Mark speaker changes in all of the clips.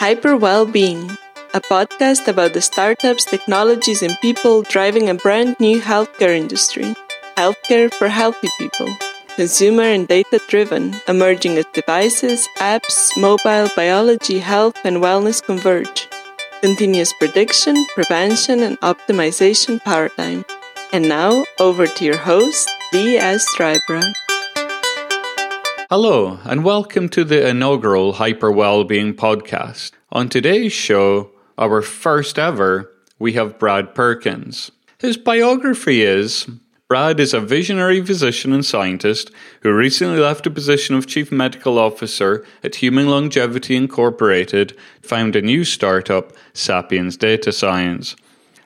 Speaker 1: Hyper Wellbeing, a podcast about the startups, technologies, and people driving a brand new healthcare industry. Healthcare for healthy people. Consumer and data driven, emerging as devices, apps, mobile, biology, health, and wellness converge. Continuous prediction, prevention, and optimization paradigm. And now, over to your host, Lee S.
Speaker 2: Hello, and welcome to the inaugural Hyper Wellbeing podcast. On today's show, our first ever, we have Brad Perkins. His biography is Brad is a visionary physician and scientist who recently left the position of Chief Medical Officer at Human Longevity Incorporated, found a new startup, Sapiens Data Science.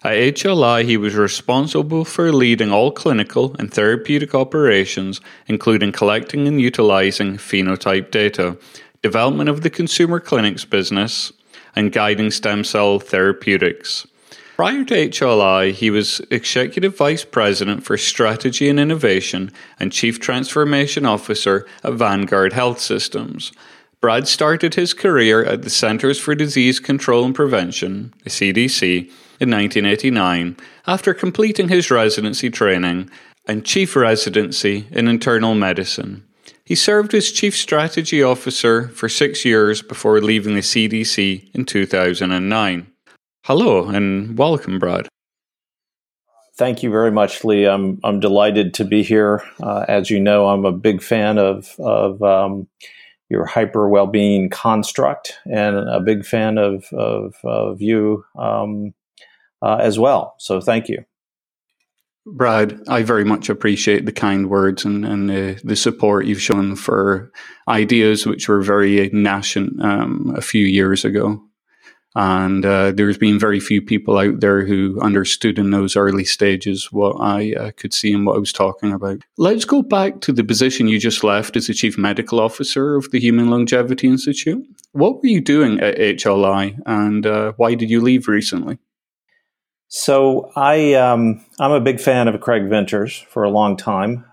Speaker 2: At HLI, he was responsible for leading all clinical and therapeutic operations, including collecting and utilizing phenotype data, development of the consumer clinics business, and guiding stem cell therapeutics. Prior to HLI, he was Executive Vice President for Strategy and Innovation and Chief Transformation Officer at Vanguard Health Systems. Brad started his career at the Centers for Disease Control and Prevention, the CDC, in 1989 after completing his residency training and chief residency in internal medicine. He served as Chief Strategy Officer for six years before leaving the CDC in 2009. Hello and welcome, Brad.
Speaker 3: Thank you very much, Lee. I'm I'm delighted to be here. Uh, as you know, I'm a big fan of of um, your hyper well-being construct, and a big fan of of, of you um, uh, as well. So thank you.
Speaker 2: Brad, I very much appreciate the kind words and, and uh, the support you've shown for ideas which were very nascent um, a few years ago. And uh, there's been very few people out there who understood in those early stages what I uh, could see and what I was talking about. Let's go back to the position you just left as the Chief Medical Officer of the Human Longevity Institute. What were you doing at HLI and uh, why did you leave recently?
Speaker 3: So I um, I'm a big fan of Craig Venters for a long time.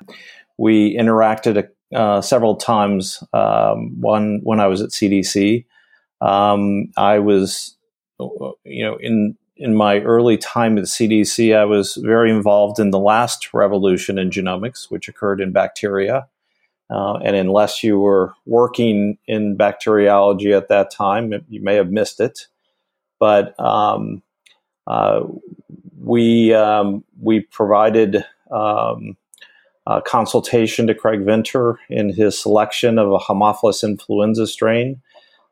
Speaker 3: We interacted uh, several times. Um, one when I was at CDC. Um, I was, you know, in in my early time at CDC, I was very involved in the last revolution in genomics, which occurred in bacteria. Uh, and unless you were working in bacteriology at that time, you may have missed it. But um, we um, we provided um, consultation to Craig Venter in his selection of a Haemophilus influenzae strain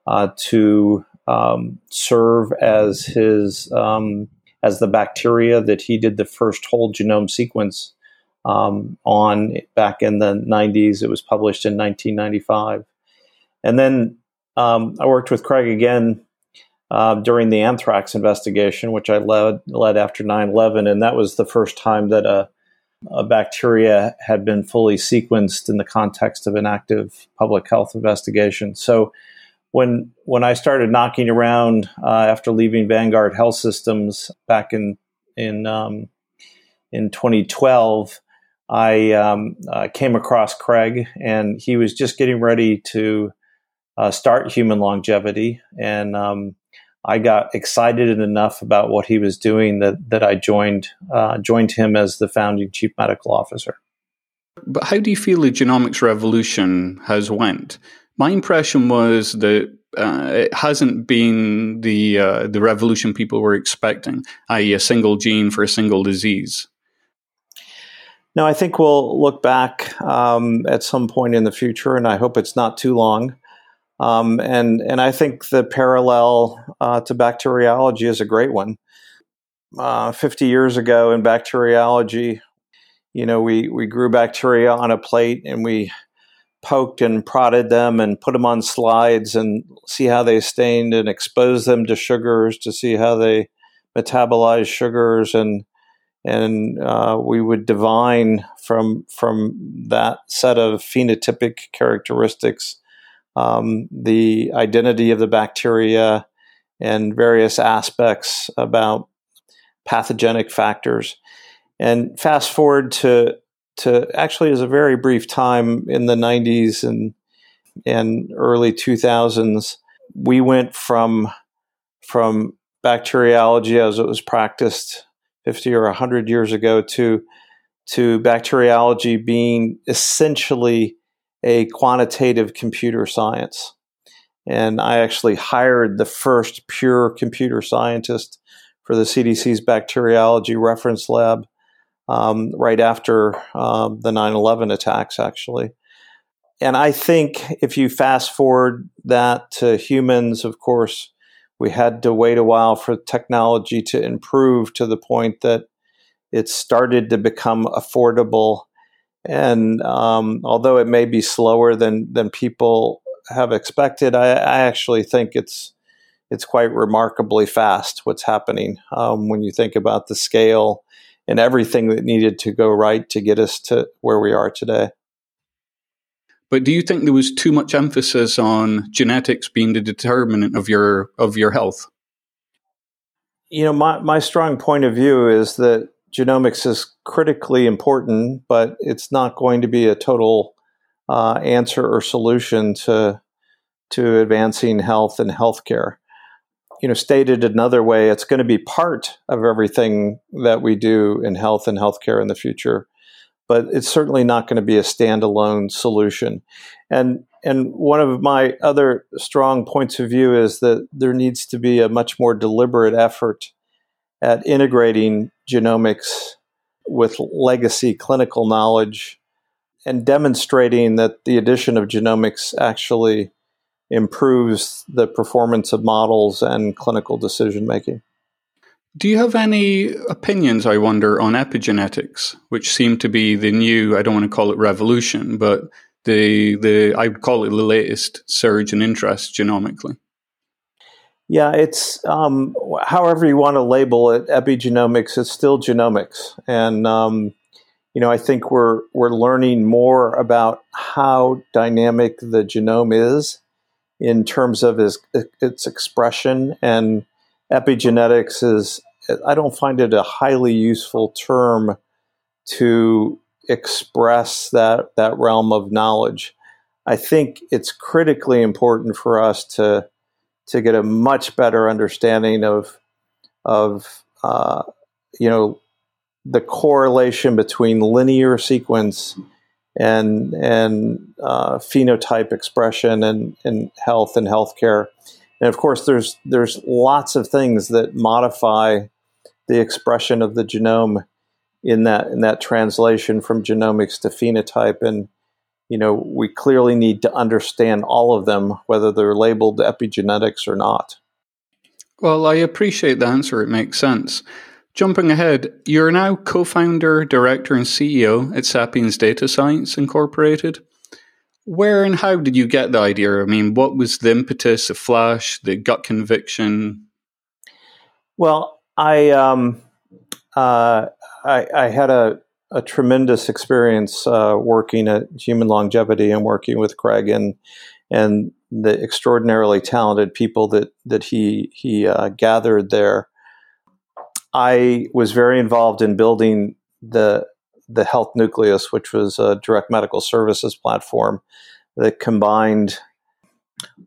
Speaker 3: uh, to um, serve as his um, as the bacteria that he did the first whole genome sequence um, on back in the 90s. It was published in 1995, and then um, I worked with Craig again uh, during the anthrax investigation, which I led led after 9/11, and that was the first time that a, a bacteria had been fully sequenced in the context of an active public health investigation. So when when I started knocking around uh, after leaving Vanguard Health Systems back in in um, in 2012, I um, uh, came across Craig, and he was just getting ready to uh, start Human Longevity, and um, I got excited enough about what he was doing that that I joined uh, joined him as the founding chief medical officer.
Speaker 2: But how do you feel the genomics revolution has went? My impression was that uh, it hasn't been the uh, the revolution people were expecting, i.e., a single gene for a single disease.
Speaker 3: No, I think we'll look back um, at some point in the future, and I hope it's not too long, um, and and I think the parallel uh, to bacteriology is a great one. Uh, Fifty years ago in bacteriology, you know, we we grew bacteria on a plate and we poked and prodded them and put them on slides and see how they stained and exposed them to sugars to see how they metabolize sugars and and uh, we would divine from from that set of phenotypic characteristics um, the identity of the bacteria and various aspects about pathogenic factors. And fast forward to to actually is a very brief time in the 90s and and early 2000s we went from from bacteriology as it was practiced 50 or 100 years ago to to bacteriology being essentially a quantitative computer science. And I actually hired the first pure computer scientist for the CDC's bacteriology reference lab um, right after um, the 9 11 attacks, actually. And I think if you fast forward that to humans, of course, we had to wait a while for technology to improve to the point that it started to become affordable. And um, although it may be slower than than people have expected, I, I actually think it's it's quite remarkably fast what's happening um, when you think about the scale and everything that needed to go right to get us to where we are today.
Speaker 2: But do you think there was too much emphasis on genetics being the determinant of your of your health?
Speaker 3: You know, my, my strong point of view is that genomics is critically important, but it's not going to be a total uh, answer or solution to to advancing health and healthcare you know, stated another way, it's going to be part of everything that we do in health and healthcare in the future, but it's certainly not going to be a standalone solution. And and one of my other strong points of view is that there needs to be a much more deliberate effort at integrating genomics with legacy clinical knowledge and demonstrating that the addition of genomics actually improves the performance of models and clinical decision making.
Speaker 2: Do you have any opinions, I wonder, on epigenetics, which seem to be the new, I don't want to call it revolution, but the, the I would call it the latest surge in interest genomically?
Speaker 3: Yeah, it's um, however you want to label it. Epigenomics is still genomics, and um, you know I think we're we're learning more about how dynamic the genome is, in terms of its, its expression. And epigenetics is, I don't find it a highly useful term to express that, that realm of knowledge. I think it's critically important for us to to get a much better understanding of of uh, you know the correlation between linear sequence and and uh, phenotype expression and, and health and healthcare. And of course, there's there's lots of things that modify the expression of the genome in that in that translation from genomics to phenotype. And you know, we clearly need to understand all of them, whether they're labeled epigenetics or not.
Speaker 2: Well, I appreciate the answer. It makes sense. Jumping ahead, you're now co founder, director, and CEO at Sapiens Data Science Incorporated. Where and how did you get the idea? I mean, what was the impetus, the flash, the gut conviction?
Speaker 3: Well, I um, uh, I, I, had a, a tremendous experience uh, working at Human Longevity and working with Craig and and the extraordinarily talented people that that he he uh, gathered there. I was very involved in building the the Health Nucleus, which was a direct medical services platform that combined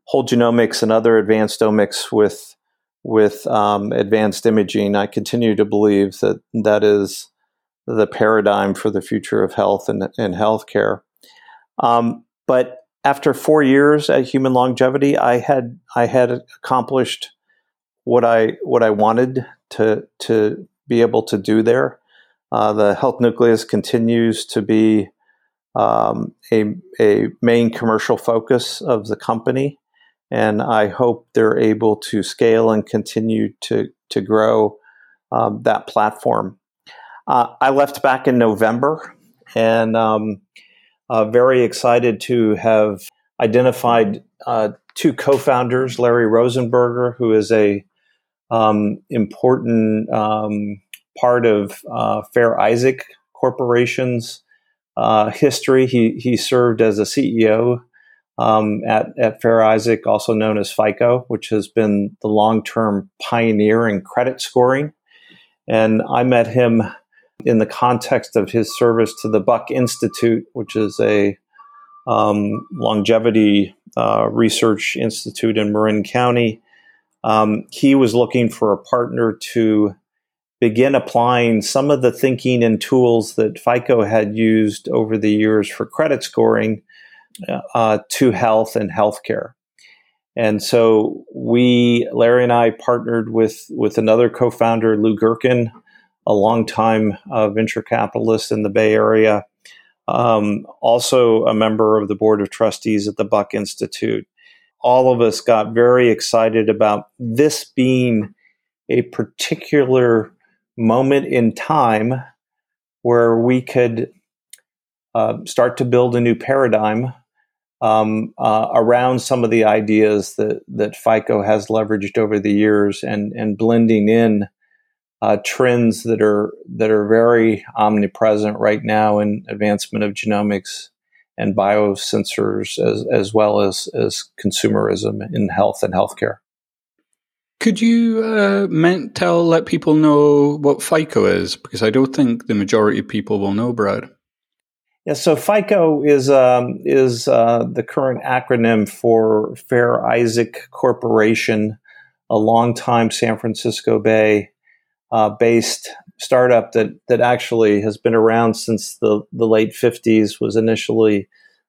Speaker 3: whole genomics and other advanced omics with with um, advanced imaging. I continue to believe that that is the paradigm for the future of health and, and healthcare. Um, but after four years at Human Longevity, I had I had accomplished what I what I wanted to to be able to do there. Uh, the health nucleus continues to be um, a, a main commercial focus of the company, and I hope they're able to scale and continue to to grow um, that platform. Uh, I left back in November, and um, uh, very excited to have identified uh, two co-founders, Larry Rosenberger, who is a um, important um, part of uh, Fair Isaac Corporation's uh, history. He, he served as a CEO um, at, at Fair Isaac, also known as FICO, which has been the long term pioneer in credit scoring. And I met him in the context of his service to the Buck Institute, which is a um, Longevity uh, Research Institute in Marin County. Um, he was looking for a partner to begin applying some of the thinking and tools that FICO had used over the years for credit scoring uh, to health and healthcare. And so we, Larry and I, partnered with with another co-founder, Lou Gerken, a longtime uh, venture capitalist in the Bay Area, um, also a member of the board of trustees at the Buck Institute. All of us got very excited about this being a particular moment in time where we could uh, start to build a new paradigm um, uh, around some of the ideas that that FICO has leveraged over the years, and and blending in uh, trends that are that are very omnipresent right now in advancement of genomics and biosensors, as as well as as consumerism in health and healthcare.
Speaker 2: Could you uh, meant tell let people know what FICO is? Because I don't think the majority of people will know, Brad.
Speaker 3: Yeah, so FICO is um, is uh, the current acronym for Fair Isaac Corporation, a longtime San Francisco Bay uh, based startup that that actually has been around since the, the late fifties. Was initially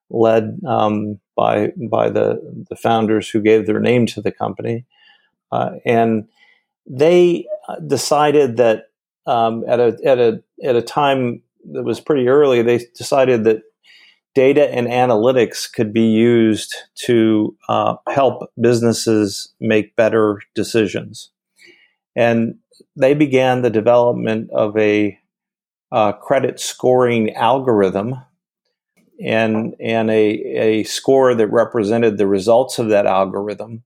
Speaker 3: led um, by by the the founders who gave their name to the company, uh, and they decided that um, at a at a at a time that was pretty early, they decided that data and analytics could be used to uh, help businesses make better decisions. And they began the development of a uh, credit scoring algorithm and, and a, a score that represented the results of that algorithm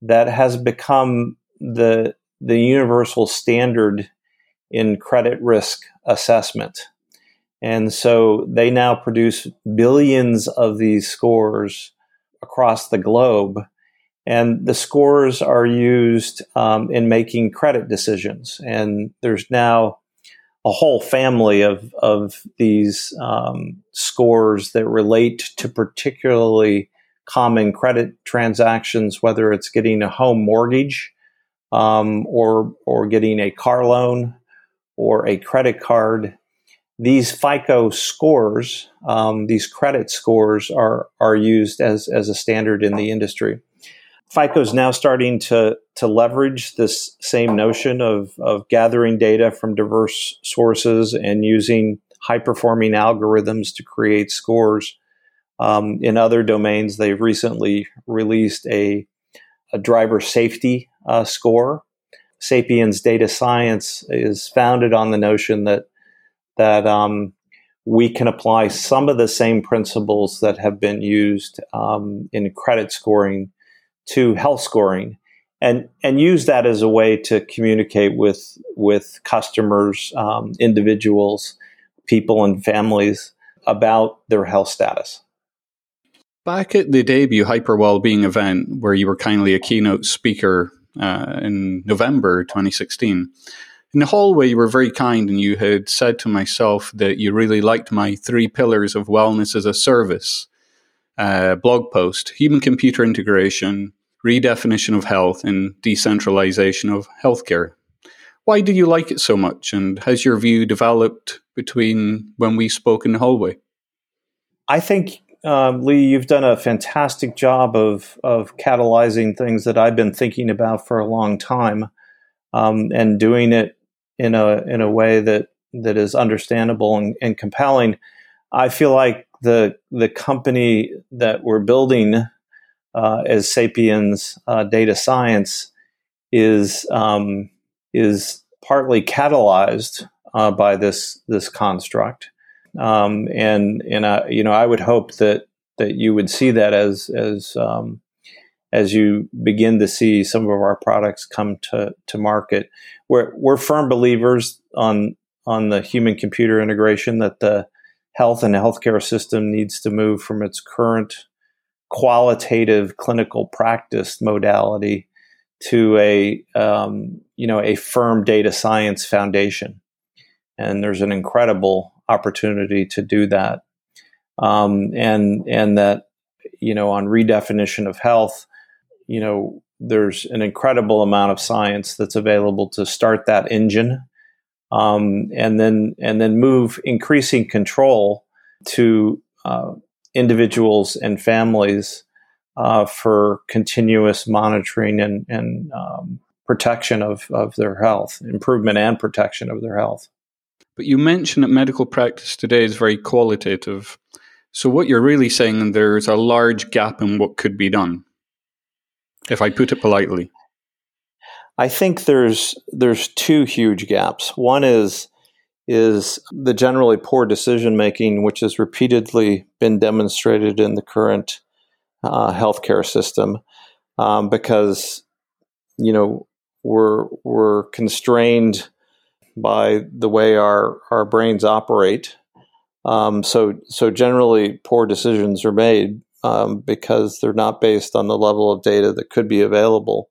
Speaker 3: that has become the, the universal standard in credit risk assessment. And so they now produce billions of these scores across the globe. And the scores are used um, in making credit decisions. And there's now a whole family of, of these um, scores that relate to particularly common credit transactions, whether it's getting a home mortgage um, or, or getting a car loan or a credit card these FICO scores, um, these credit scores, are are used as as a standard in the industry. FICO is now starting to to leverage this same notion of of gathering data from diverse sources and using high performing algorithms to create scores. Um, in other domains, they've recently released a a driver safety uh, score. Sapiens Data Science is founded on the notion that that um, we can apply some of the same principles that have been used um, in credit scoring to health scoring and and use that as a way to communicate with with customers um, individuals people and families about their health status.
Speaker 2: Back at the debut hyper well-being event where you were kindly a keynote speaker uh, in november 2016 in the hallway, you were very kind and you had said to myself that you really liked my three pillars of wellness as a service uh, blog post human computer integration, redefinition of health, and decentralization of healthcare. Why do you like it so much, and has your view developed between when we spoke in the hallway?
Speaker 3: I think um, Lee, you've done a fantastic job of of catalyzing things that I've been thinking about for a long time, um, and doing it in a in a way that that is understandable and, and compelling. I feel like the the company that we're building uh, as Sapiens uh, Data Science is um, is partly catalyzed uh, by this this construct, um, and and I, you know I would hope that that you would see that as as um, as you begin to see some of our products come to, to market. We're, we're firm believers on, on the human computer integration that the health and healthcare system needs to move from its current qualitative clinical practice modality to a um, you know a firm data science foundation. And there's an incredible opportunity to do that. Um, and and that you know on redefinition of health, you know there's an incredible amount of science that's available to start that engine, um, and then and then move increasing control to uh, individuals and families uh, for continuous monitoring and, and um, protection of, of their health, improvement and protection of their health.
Speaker 2: But you mentioned that medical practice today is very qualitative. So, what you're really saying, there's a large gap in what could be done, if I put it politely.
Speaker 3: I think there's there's two huge gaps. One is is the generally poor decision making, which has repeatedly been demonstrated in the current uh, healthcare system, um, because you know we're we're constrained by the way our our brains operate. Um, so so generally, poor decisions are made um, because they're not based on the level of data that could be available.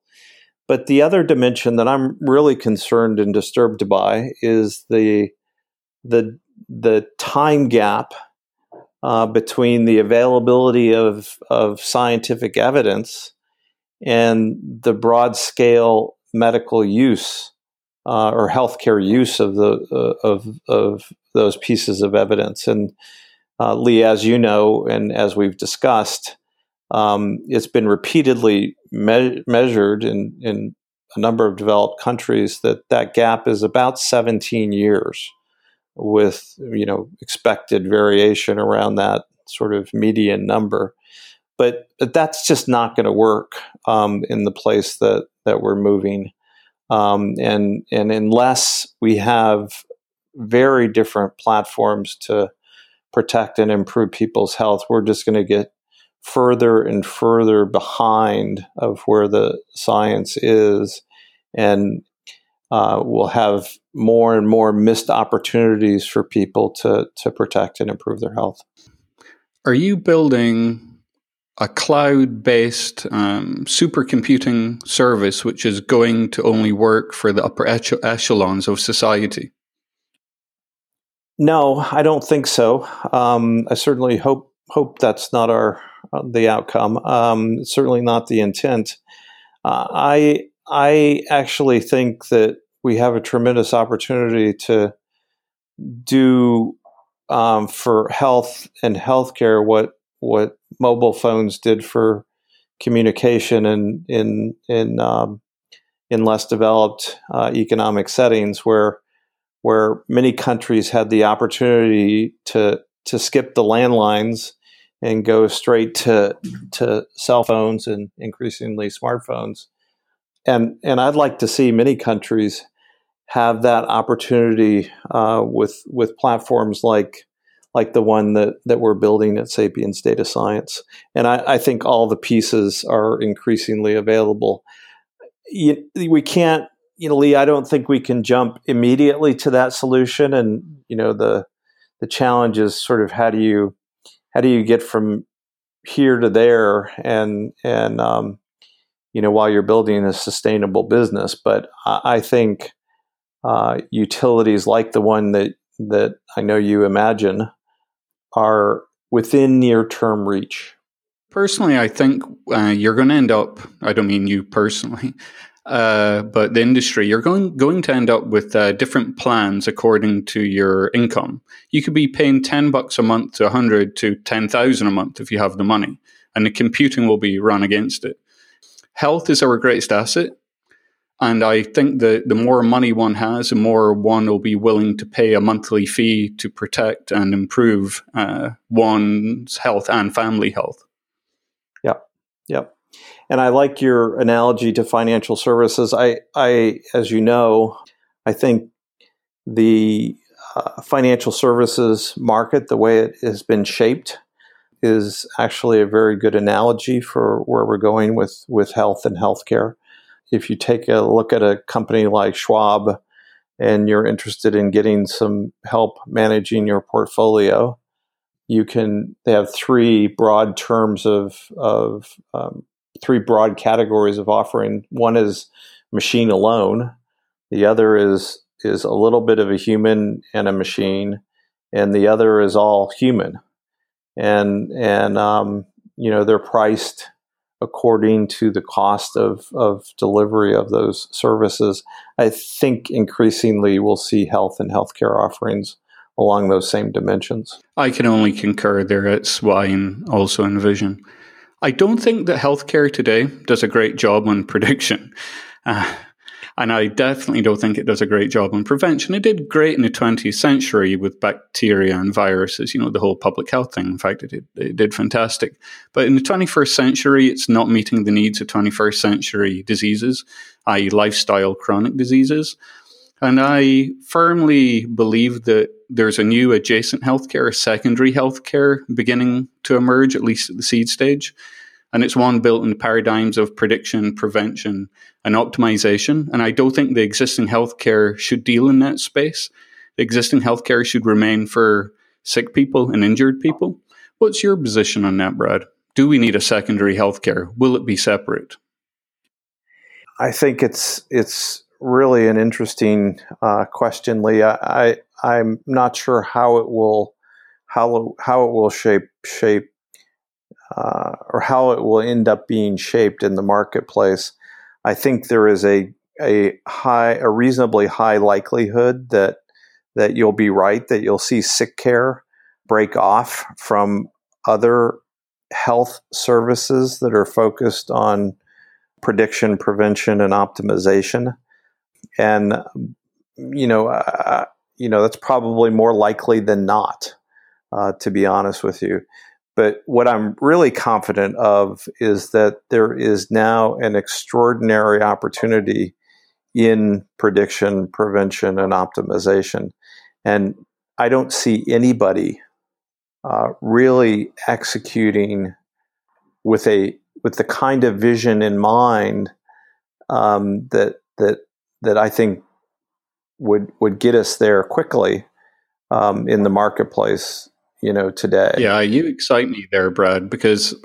Speaker 3: But the other dimension that I'm really concerned and disturbed by is the the the time gap uh, between the availability of of scientific evidence and the broad scale medical use uh, or healthcare use of the uh, of of those pieces of evidence. And uh, Lee, as you know, and as we've discussed, um, it's been repeatedly me- measured in in a number of developed countries that that gap is about 17 years with you know expected variation around that sort of median number. But, but that's just not going to work um, in the place that that we're moving. Um, and and unless we have very different platforms to protect and improve people's health we're just going to get further and further behind of where the science is and uh, we'll have more and more missed opportunities for people to to protect and improve their health.
Speaker 2: Are you building a cloud-based um, supercomputing service which is going to only work for the upper echelons of society?
Speaker 3: No, I don't think so. Um, I certainly hope hope that's not our the outcome. Um, certainly not the intent. Uh, I I actually think that we have a tremendous opportunity to do um, for health and healthcare what what mobile phones did for communication and in in um, in less developed uh, economic settings where where many countries had the opportunity to to skip the landlines and go straight to to cell phones and increasingly smartphones and and I'd like to see many countries have that opportunity uh, with with platforms like like the one that that we're building at Sapiens Data Science. And I, I think all the pieces are increasingly available. You, we can't, you know, Lee. I don't think we can jump immediately to that solution. And you know, the the challenge is sort of how do you how do you get from here to there and and um, you know while you're building a sustainable business. But I, I think uh, utilities like the one that that I know you imagine are within near term reach?
Speaker 2: Personally, I think uh, you're going to end up, I don't mean you personally, uh, but the industry, you're going, going to end up with uh, different plans according to your income. You could be paying 10 bucks a month to 100 to 10,000 a month if you have the money, and the computing will be run against it. Health is our greatest asset. And I think that the more money one has, the more one will be willing to pay a monthly fee to protect and improve uh, one's health and family health.
Speaker 3: Yep. Yep. And I like your analogy to financial services. I, I, as you know, I think the uh, financial services market, the way it has been shaped, is actually a very good analogy for where we're going with with health and healthcare if you take a look at a company like Schwab and you're interested in getting some help managing your portfolio, you can. They have three broad terms of of um, three broad categories of offering. One is machine alone. The other is is a little bit of a human and a machine, and the other is all human. and and um, you know they're priced according to the cost of of delivery of those services. I think increasingly we'll see health and healthcare offerings along those same dimensions.
Speaker 2: I can only concur there. It's what I also envision. I don't think that healthcare today does a great job on prediction. Uh, and I definitely don't think it does a great job on prevention. It did great in the 20th century with bacteria and viruses, you know, the whole public health thing. In fact, it it did fantastic. But in the 21st century, it's not meeting the needs of 21st century diseases, i.e., lifestyle chronic diseases. And I firmly believe that there's a new adjacent healthcare, a secondary healthcare beginning to emerge, at least at the seed stage. And it's one built in paradigms of prediction, prevention, and optimization. And I don't think the existing healthcare should deal in that space. The existing healthcare should remain for sick people and injured people. What's your position on that, Brad? Do we need a secondary healthcare? Will it be separate?
Speaker 3: I think it's it's really an interesting uh, question, Lee. I, I am not sure how it will how how it will shape shape uh, or how it will end up being shaped in the marketplace. I think there is a a high a reasonably high likelihood that that you'll be right that you'll see sick care break off from other health services that are focused on prediction, prevention, and optimization. And you know, uh, you know that's probably more likely than not, uh, to be honest with you. But what I'm really confident of is that there is now an extraordinary opportunity in prediction, prevention, and optimization. And I don't see anybody uh, really executing with a with the kind of vision in mind um, that that that I think would would get us there quickly um, in the marketplace you know, today.
Speaker 2: Yeah, you excite me there, Brad, because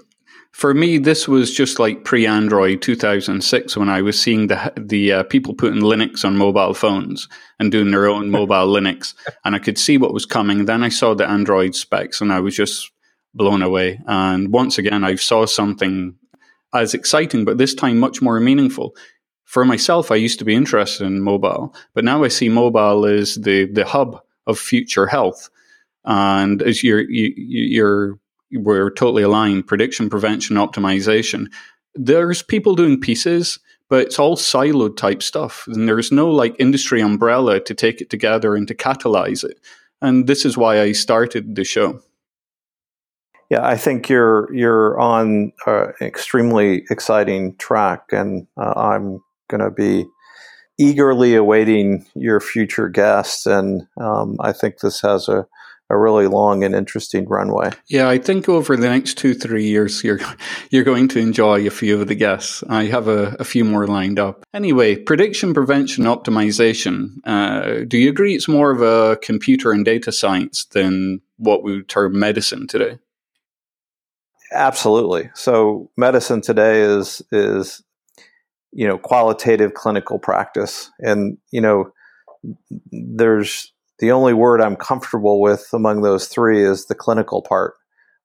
Speaker 2: for me, this was just like pre-Android 2006 when I was seeing the the uh, people putting Linux on mobile phones and doing their own mobile Linux, and I could see what was coming. Then I saw the Android specs, and I was just blown away. And once again, I saw something as exciting, but this time much more meaningful. For myself, I used to be interested in mobile, but now I see mobile as the the hub of future health. And as you're you, you're we're totally aligned prediction prevention optimization. There's people doing pieces but it's all siloed type stuff. And there's no like industry umbrella to take it together and to catalyze it. And this is why i started the show.
Speaker 3: Yeah i think you're you're on an extremely exciting track and uh, i'm going to be eagerly awaiting your future guests and um, i think this has a a really long and interesting runway.
Speaker 2: Yeah, I think over the next two three years, you're you're going to enjoy a few of the guests. I have a, a few more lined up. Anyway, prediction, prevention, optimization. Uh, do you agree it's more of a computer and data science than what we would term medicine today?
Speaker 3: Absolutely. So medicine today is is you know qualitative clinical practice, and you know there's the only word I'm comfortable with among those three is the clinical part.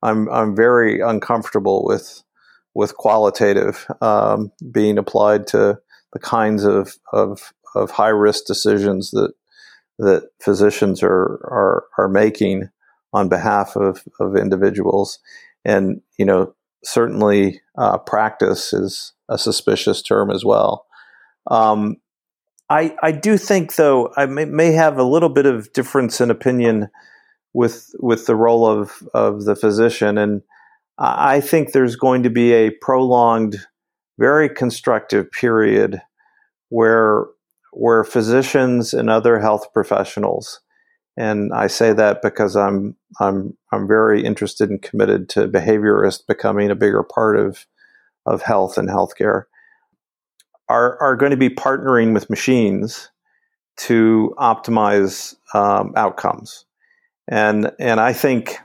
Speaker 3: I'm I'm very uncomfortable with with qualitative um, being applied to the kinds of, of of high risk decisions that that physicians are are are making on behalf of of individuals, and you know certainly uh, practice is a suspicious term as well. Um, I, I do think, though, I may, may, have a little bit of difference in opinion with with the role of, of the physician, and I think there's going to be a prolonged, very constructive period where where physicians and other health professionals, and I say that because I'm I'm I'm very interested and committed to behaviorists becoming a bigger part of of health and healthcare are, are going to be partnering with machines to optimize um, outcomes. And, and I think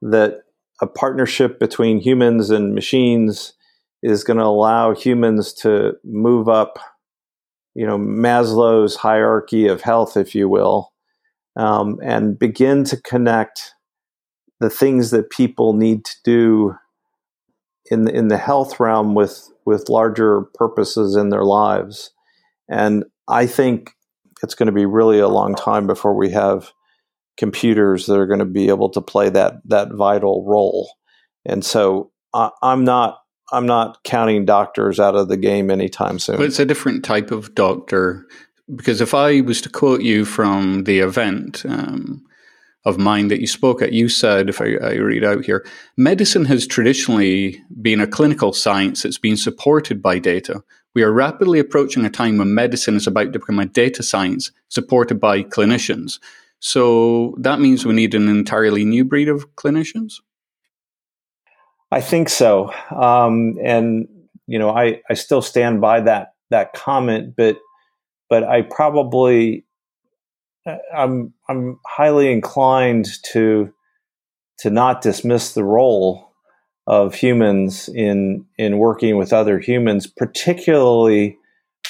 Speaker 3: that a partnership between humans and machines is going to allow humans to move up, you know, Maslow's hierarchy of health, if you will, um, and begin to connect the things that people need to do in the, in the health realm with with larger purposes in their lives. And I think it's going to be really a long time before we have computers that are going to be able to play that that vital role. And so I, I'm not I'm not counting doctors out of the game anytime soon.
Speaker 2: But it's a different type of doctor because if I was to quote you from the event um, of mine that you spoke at, you said, if I, I, read out here, medicine has traditionally been a clinical science that's been supported by data. We are rapidly approaching a time when medicine is about to become a data science supported by clinicians. So that means we need an entirely new breed of clinicians?
Speaker 3: I think so. Um, and, you know, I, I still stand by that, that comment, but, but I probably, uh, I'm, I'm highly inclined to, to not dismiss the role of humans in, in working with other humans, particularly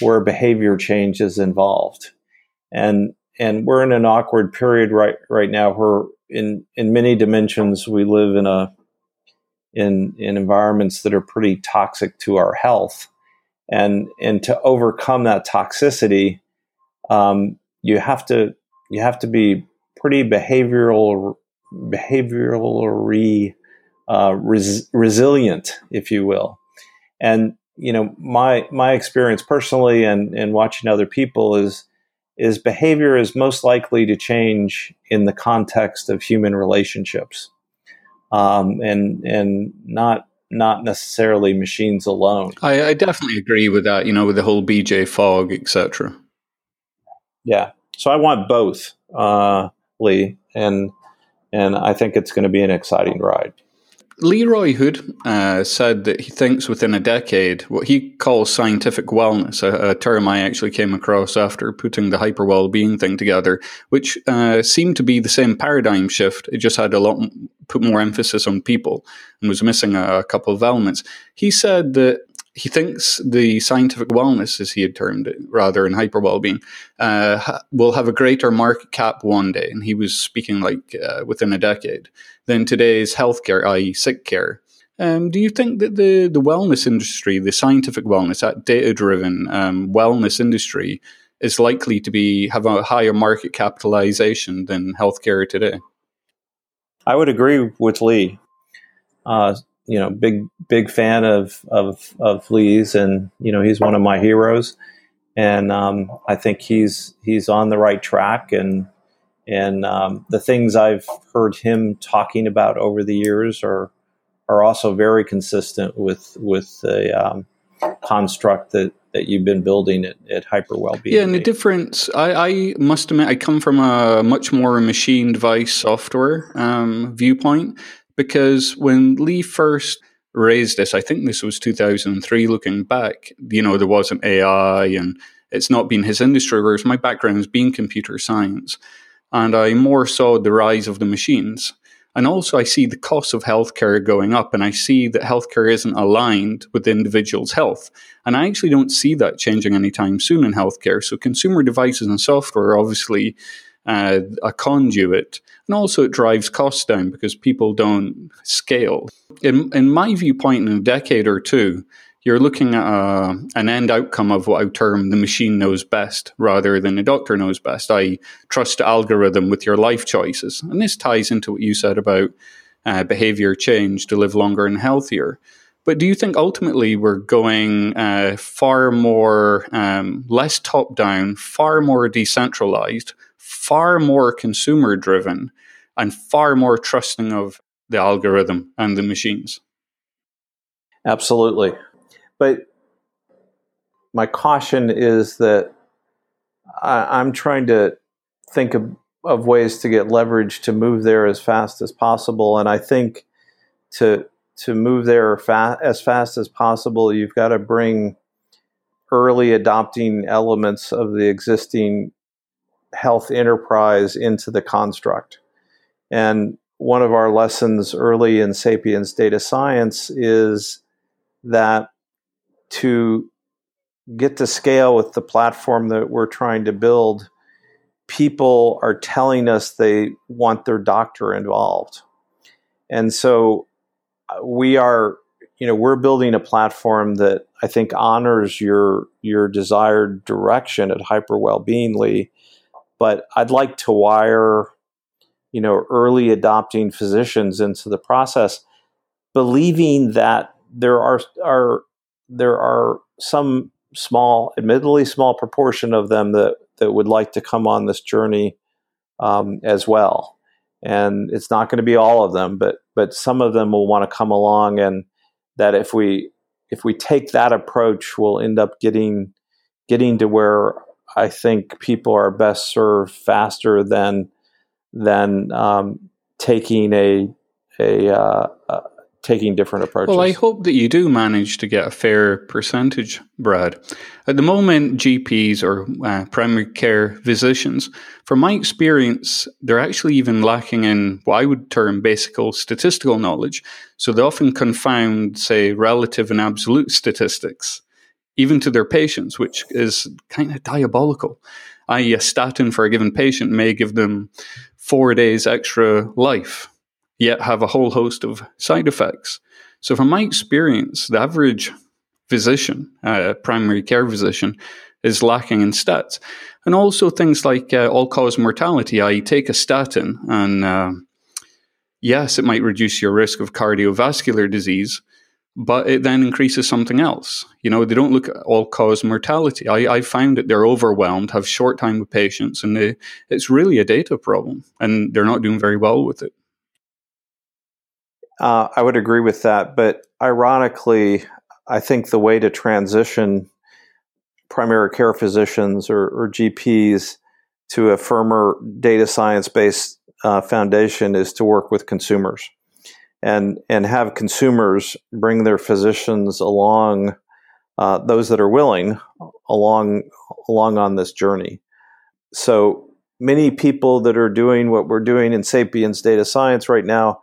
Speaker 3: where behavior change is involved. And and we're in an awkward period right right now where in in many dimensions we live in a in in environments that are pretty toxic to our health and and to overcome that toxicity um, you have to you have to be pretty behavioral behaviorally uh, res, resilient if you will. And you know my my experience personally and and watching other people is is behavior is most likely to change in the context of human relationships, um, and and not not necessarily machines alone.
Speaker 2: I, I, definitely agree with that. You know, with the whole BJ Fogg, etc.
Speaker 3: Yeah, so I want both, uh, Lee, and and I think it's going to be an exciting ride.
Speaker 2: Leroy Hood uh, said that he thinks within a decade, what he calls scientific wellness, a, a term I actually came across after putting the hyper well-being thing together, which uh, seemed to be the same paradigm shift. It just had a lot put more emphasis on people and was missing a, a couple of elements. He said that he thinks the scientific wellness, as he had termed it, rather in hyper well-being, uh, will have a greater market cap one day, and he was speaking like uh, within a decade than today's healthcare, i.e., sick care. Um, do you think that the the wellness industry, the scientific wellness, that data-driven um, wellness industry, is likely to be have a higher market capitalization than healthcare today?
Speaker 3: I would agree with Lee. Uh, you know, big big fan of of of Lee's, and you know, he's one of my heroes, and um, I think he's he's on the right track, and and um, the things I've heard him talking about over the years are are also very consistent with with the um, construct that that you've been building at, at hyper.
Speaker 2: Yeah, and the difference, I, I, must admit, I come from a much more machine device software um, viewpoint because when Lee first raised this, I think this was 2003 looking back, you know, there wasn't AI and it's not been his industry, whereas my background has been computer science. And I more saw the rise of the machines. And also, I see the cost of healthcare going up, and I see that healthcare isn't aligned with the individual's health. And I actually don't see that changing anytime soon in healthcare. So, consumer devices and software are obviously uh, a conduit and also, it drives costs down because people don't scale. In, in my viewpoint, in a decade or two, you're looking at a, an end outcome of what I term the machine knows best rather than the doctor knows best. I trust algorithm with your life choices. And this ties into what you said about uh, behavior change to live longer and healthier. But do you think ultimately we're going uh, far more, um, less top down, far more decentralized, far more consumer driven, and far more trusting of the algorithm and the machines.
Speaker 3: Absolutely. But my caution is that I, am trying to think of, of ways to get leverage to move there as fast as possible. And I think to to move there fa- as fast as possible, you've got to bring early adopting elements of the existing health enterprise into the construct. And one of our lessons early in Sapiens data science is that to get to scale with the platform that we're trying to build, people are telling us they want their doctor involved. and so uh, we are you know we're building a platform that I think honors your your desired direction at hyper well-being Lee but I'd like to wire you know early adopting physicians into the process believing that there are are there are some small admittedly small proportion of them that that would like to come on this journey um, as well. And it's not going to be all of them but but some of them will want to come along and that if we if we take that approach we'll end up getting getting to where I think people are best served faster than than um, taking a a, uh, uh, taking different approaches.
Speaker 2: Well, I hope that you do manage to get a fair percentage, Brad. At the moment, GPs or uh, primary care physicians, from my experience, they're actually even lacking in what I would term basic statistical knowledge. So they often confound, say, relative and absolute statistics, even to their patients, which is kind of diabolical. I.e., a statin for a given patient may give them four days extra life yet have a whole host of side effects. So, from my experience, the average physician, uh, primary care physician, is lacking in stats. And also things like uh, all cause mortality, i.e., take a statin, and uh, yes, it might reduce your risk of cardiovascular disease, but it then increases something else. You know, they don't look at all cause mortality. I, I found that they're overwhelmed, have short time with patients, and they, it's really a data problem, and they're not doing very well with it.
Speaker 3: Uh, I would agree with that, but ironically, I think the way to transition primary care physicians or, or GPs to a firmer data science based uh, foundation is to work with consumers and and have consumers bring their physicians along, uh, those that are willing along along on this journey. So many people that are doing what we're doing in Sapiens data science right now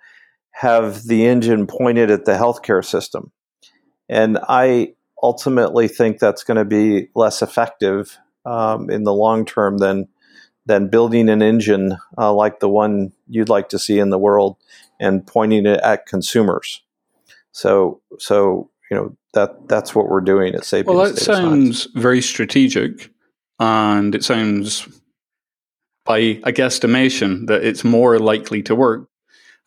Speaker 3: have the engine pointed at the healthcare system. And I ultimately think that's going to be less effective um, in the long term than than building an engine uh, like the one you'd like to see in the world and pointing it at consumers. So, so you know that that's what we're doing at Sapiens.
Speaker 2: Well, that sounds Science. very strategic, and it sounds by a guesstimation that it's more likely to work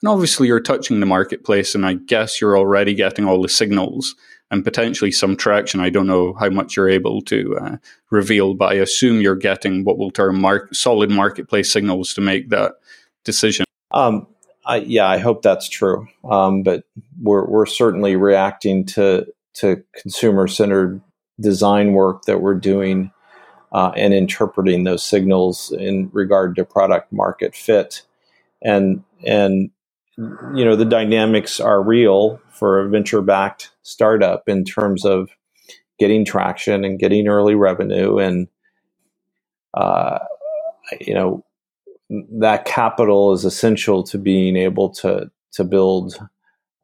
Speaker 2: and obviously, you're touching the marketplace, and I guess you're already getting all the signals and potentially some traction. I don't know how much you're able to uh, reveal, but I assume you're getting what we'll term mark- solid marketplace signals to make that decision.
Speaker 3: Um, I, yeah, I hope that's true. Um, but we're we're certainly reacting to to consumer centered design work that we're doing uh, and interpreting those signals in regard to product market fit. And and you know the dynamics are real for a venture backed startup in terms of getting traction and getting early revenue and uh, you know that capital is essential to being able to to build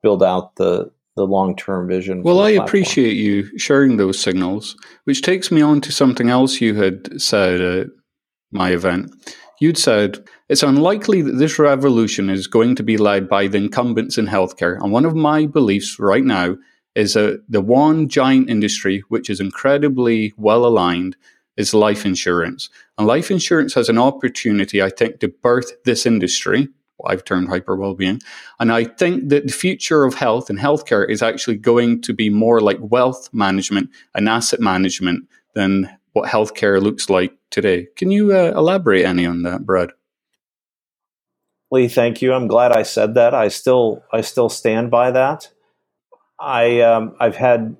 Speaker 3: build out the the long term vision.
Speaker 2: Well, I appreciate you sharing those signals, which takes me on to something else you had said at my event. You'd said it's unlikely that this revolution is going to be led by the incumbents in healthcare. And one of my beliefs right now is that the one giant industry which is incredibly well aligned is life insurance. And life insurance has an opportunity, I think, to birth this industry, what I've termed hyper well-being. And I think that the future of health and healthcare is actually going to be more like wealth management and asset management than what healthcare looks like today. Can you uh, elaborate any on that, Brad?
Speaker 3: Lee, thank you. I'm glad I said that. I still I still stand by that. I um, I've had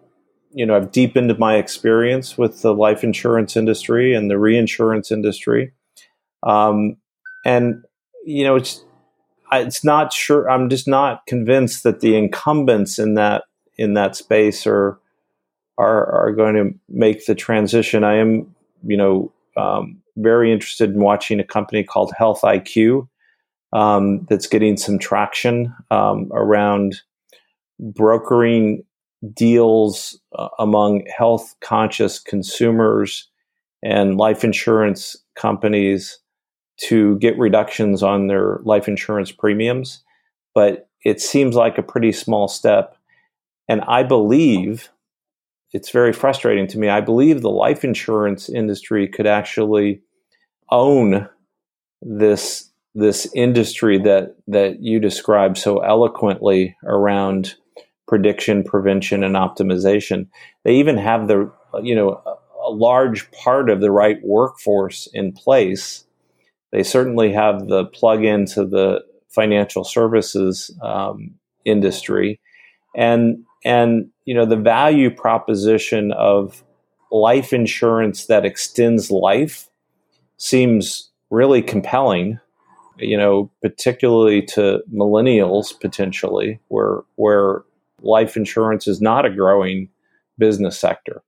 Speaker 3: you know I've deepened my experience with the life insurance industry and the reinsurance industry, um, and you know it's it's not sure. I'm just not convinced that the incumbents in that in that space are are are going to make the transition. I am you know um, very interested in watching a company called Health IQ um, that's getting some traction um, around brokering deals uh, among health conscious consumers and life insurance companies to get reductions on their life insurance premiums. But it seems like a pretty small step. And I believe it's very frustrating to me. I believe the life insurance industry could actually own this this industry that that you described so eloquently around prediction, prevention, and optimization. They even have the you know a, large part of the right workforce in place. They certainly have the plug into the financial services um, industry, and and you know the value proposition of life insurance that extends life seems really compelling you know particularly to millennials potentially where where life insurance is not a growing business sector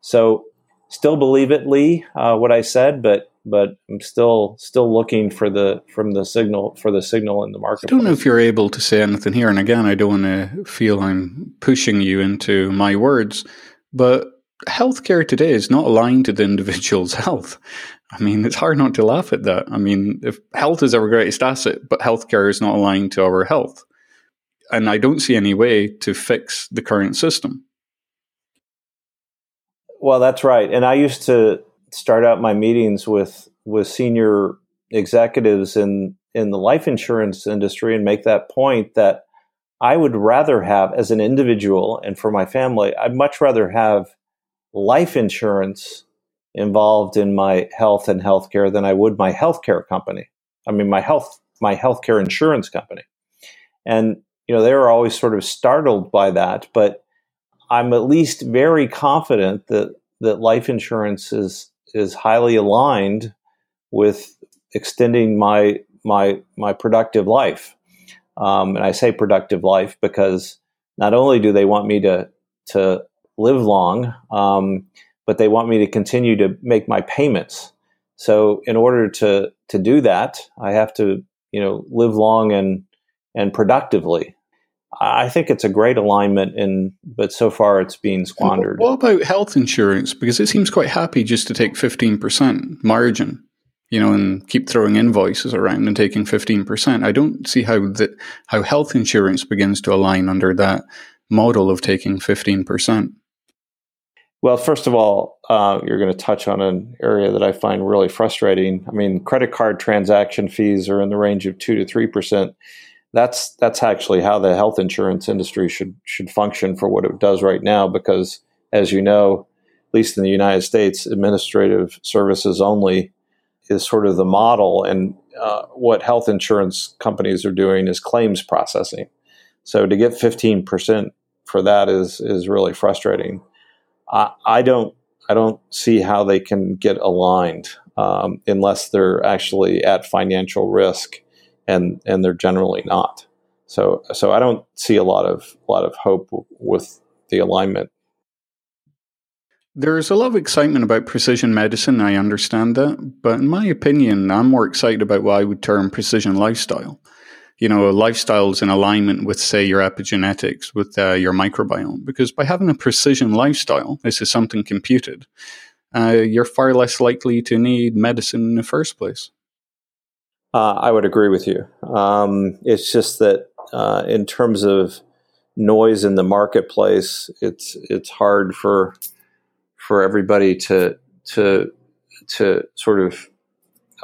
Speaker 3: so still believe it lee uh, what i said but but I'm still still looking for the from the signal for the signal in the market.
Speaker 2: I don't know if you're able to say anything here, and again, I don't want to feel I'm pushing you into my words, but healthcare today is not aligned to the individual's health. I mean, it's hard not to laugh at that. I mean, if health is our greatest asset, but healthcare is not aligned to our health, and I don't see any way to fix the current system.
Speaker 3: Well, that's right, and I used to start out my meetings with with senior executives in in the life insurance industry and make that point that I would rather have as an individual and for my family, I'd much rather have life insurance involved in my health and healthcare than I would my healthcare company. I mean my health my healthcare insurance company. And you know, they were always sort of startled by that, but I'm at least very confident that that life insurance is is highly aligned with extending my my my productive life. Um, and I say productive life because not only do they want me to to live long, um, but they want me to continue to make my payments. So in order to to do that, I have to you know live long and and productively. I think it's a great alignment, and but so far it's being squandered.
Speaker 2: What about health insurance? Because it seems quite happy just to take fifteen percent margin, you know, and keep throwing invoices around and taking fifteen percent. I don't see how that how health insurance begins to align under that model of taking fifteen percent.
Speaker 3: Well, first of all, uh, you're going to touch on an area that I find really frustrating. I mean, credit card transaction fees are in the range of two to three percent that's that's actually how the health insurance industry should should function for what it does right now because as you know at least in the United States administrative services only is sort of the model and uh, what health insurance companies are doing is claims processing. So to get 15% for that is is really frustrating. I, I don't I don't see how they can get aligned um, unless they're actually at financial risk and and they're generally not. So so I don't see a lot of lot of hope w- with the alignment.
Speaker 2: There's a lot of excitement about precision medicine. I understand that, but in my opinion, I'm more excited about what I would term precision lifestyle. You know, lifestyles in alignment with, say, your epigenetics, with uh, your microbiome. Because by having a precision lifestyle, this is something computed, uh, you're far less likely to need medicine in the first place.
Speaker 3: Uh, I would agree with you. Um, it's just that uh, in terms of noise in the marketplace, it's it's hard for for everybody to to to sort of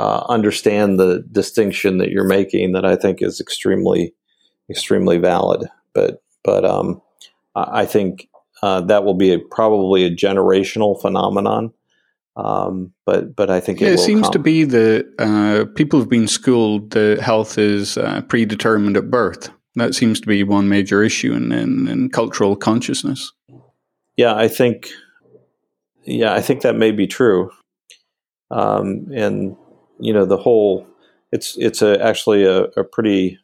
Speaker 3: uh, understand the distinction that you're making. That I think is extremely extremely valid. But but um, I think uh, that will be a, probably a generational phenomenon. Um, but but I think
Speaker 2: yeah,
Speaker 3: it,
Speaker 2: it seems
Speaker 3: come.
Speaker 2: to be that uh, people have been schooled that health is uh, predetermined at birth. That seems to be one major issue in, in, in, cultural consciousness.
Speaker 3: Yeah, I think yeah, I think that may be true. Um, and you know, the whole it's it's a, actually a, a pretty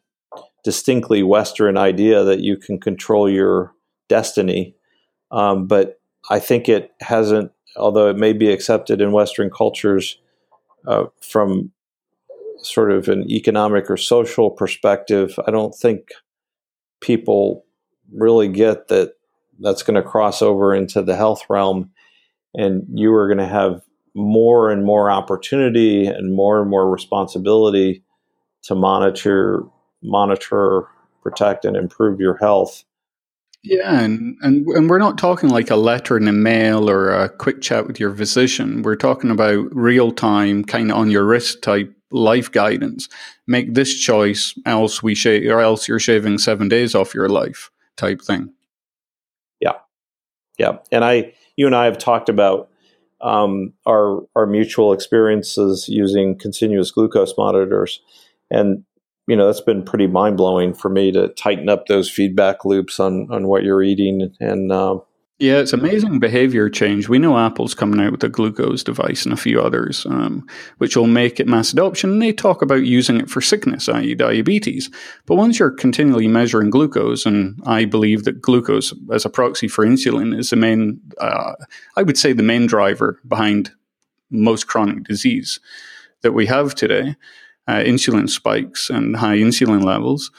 Speaker 3: distinctly Western idea that you can control your destiny. Um, but I think it hasn't although it may be accepted in Western cultures uh, from sort of an economic or social perspective, I don't think people really get that that's going to cross over into the health realm and you are going to have more and more opportunity and more and more responsibility to monitor monitor protect and improve your health.
Speaker 2: Yeah, and, and and we're not talking like a letter in the mail or a quick chat with your physician. We're talking about real time, kind of on your wrist type life guidance. Make this choice, else we shave, or else you're shaving seven days off your life, type thing.
Speaker 3: Yeah, yeah. And I, you and I have talked about um, our our mutual experiences using continuous glucose monitors, and you know that's been pretty mind blowing for me to tighten up those feedback loops on on what you're eating and. Uh,
Speaker 2: yeah, it's amazing behavior change. We know Apple's coming out with a glucose device and a few others, um, which will make it mass adoption. And they talk about using it for sickness, i.e., diabetes. But once you're continually measuring glucose, and I believe that glucose as a proxy for insulin is the main, uh, I would say, the main driver behind most chronic disease that we have today uh, insulin spikes and high insulin levels.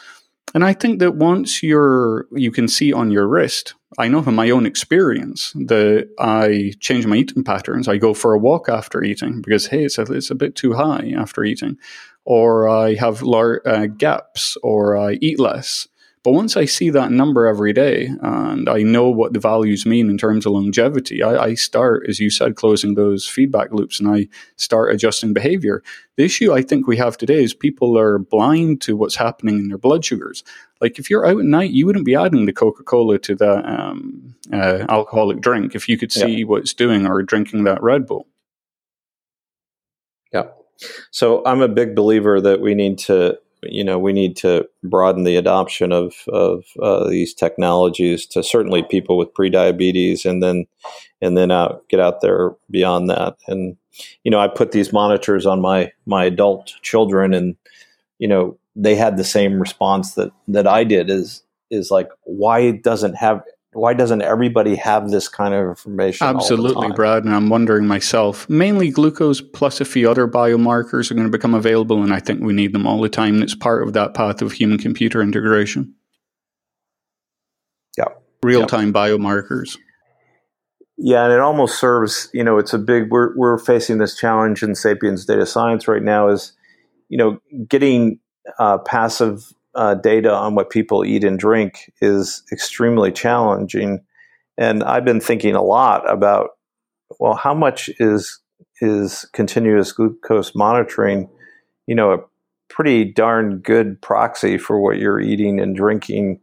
Speaker 2: And I think that once you're, you can see on your wrist, I know from my own experience that I change my eating patterns. I go for a walk after eating because, hey, it's a, it's a bit too high after eating. Or I have lar- uh, gaps or I eat less. But once I see that number every day and I know what the values mean in terms of longevity, I, I, start, as you said, closing those feedback loops and I start adjusting behavior. The issue I think we have today is people are blind to what's happening in their blood sugars. Like if you're out at night, you wouldn't be adding the Coca Cola to that um, uh, alcoholic drink if you could see what it's doing or drinking that Red Bull.
Speaker 3: Yeah. So I'm a big believer that we need to you know we need to broaden the adoption of of uh, these technologies to certainly people with prediabetes and then and then out get out there beyond that. And you know I put these monitors on my my adult children and you know they had the same response that that I did is is like why it doesn't have why doesn't everybody have this kind of information?
Speaker 2: Absolutely, Brad. And I'm wondering myself, mainly glucose plus a few other biomarkers are going to become available, and I think we need them all the time. And it's part of that path of human computer integration.
Speaker 3: Yeah.
Speaker 2: Real time biomarkers.
Speaker 3: Yeah, and it almost serves, you know, it's a big, we're, we're facing this challenge in Sapiens data science right now is, you know, getting uh, passive uh, data on what people eat and drink is extremely challenging. And I've been thinking a lot about, well, how much is is continuous glucose monitoring, you know, a pretty darn good proxy for what you're eating and drinking.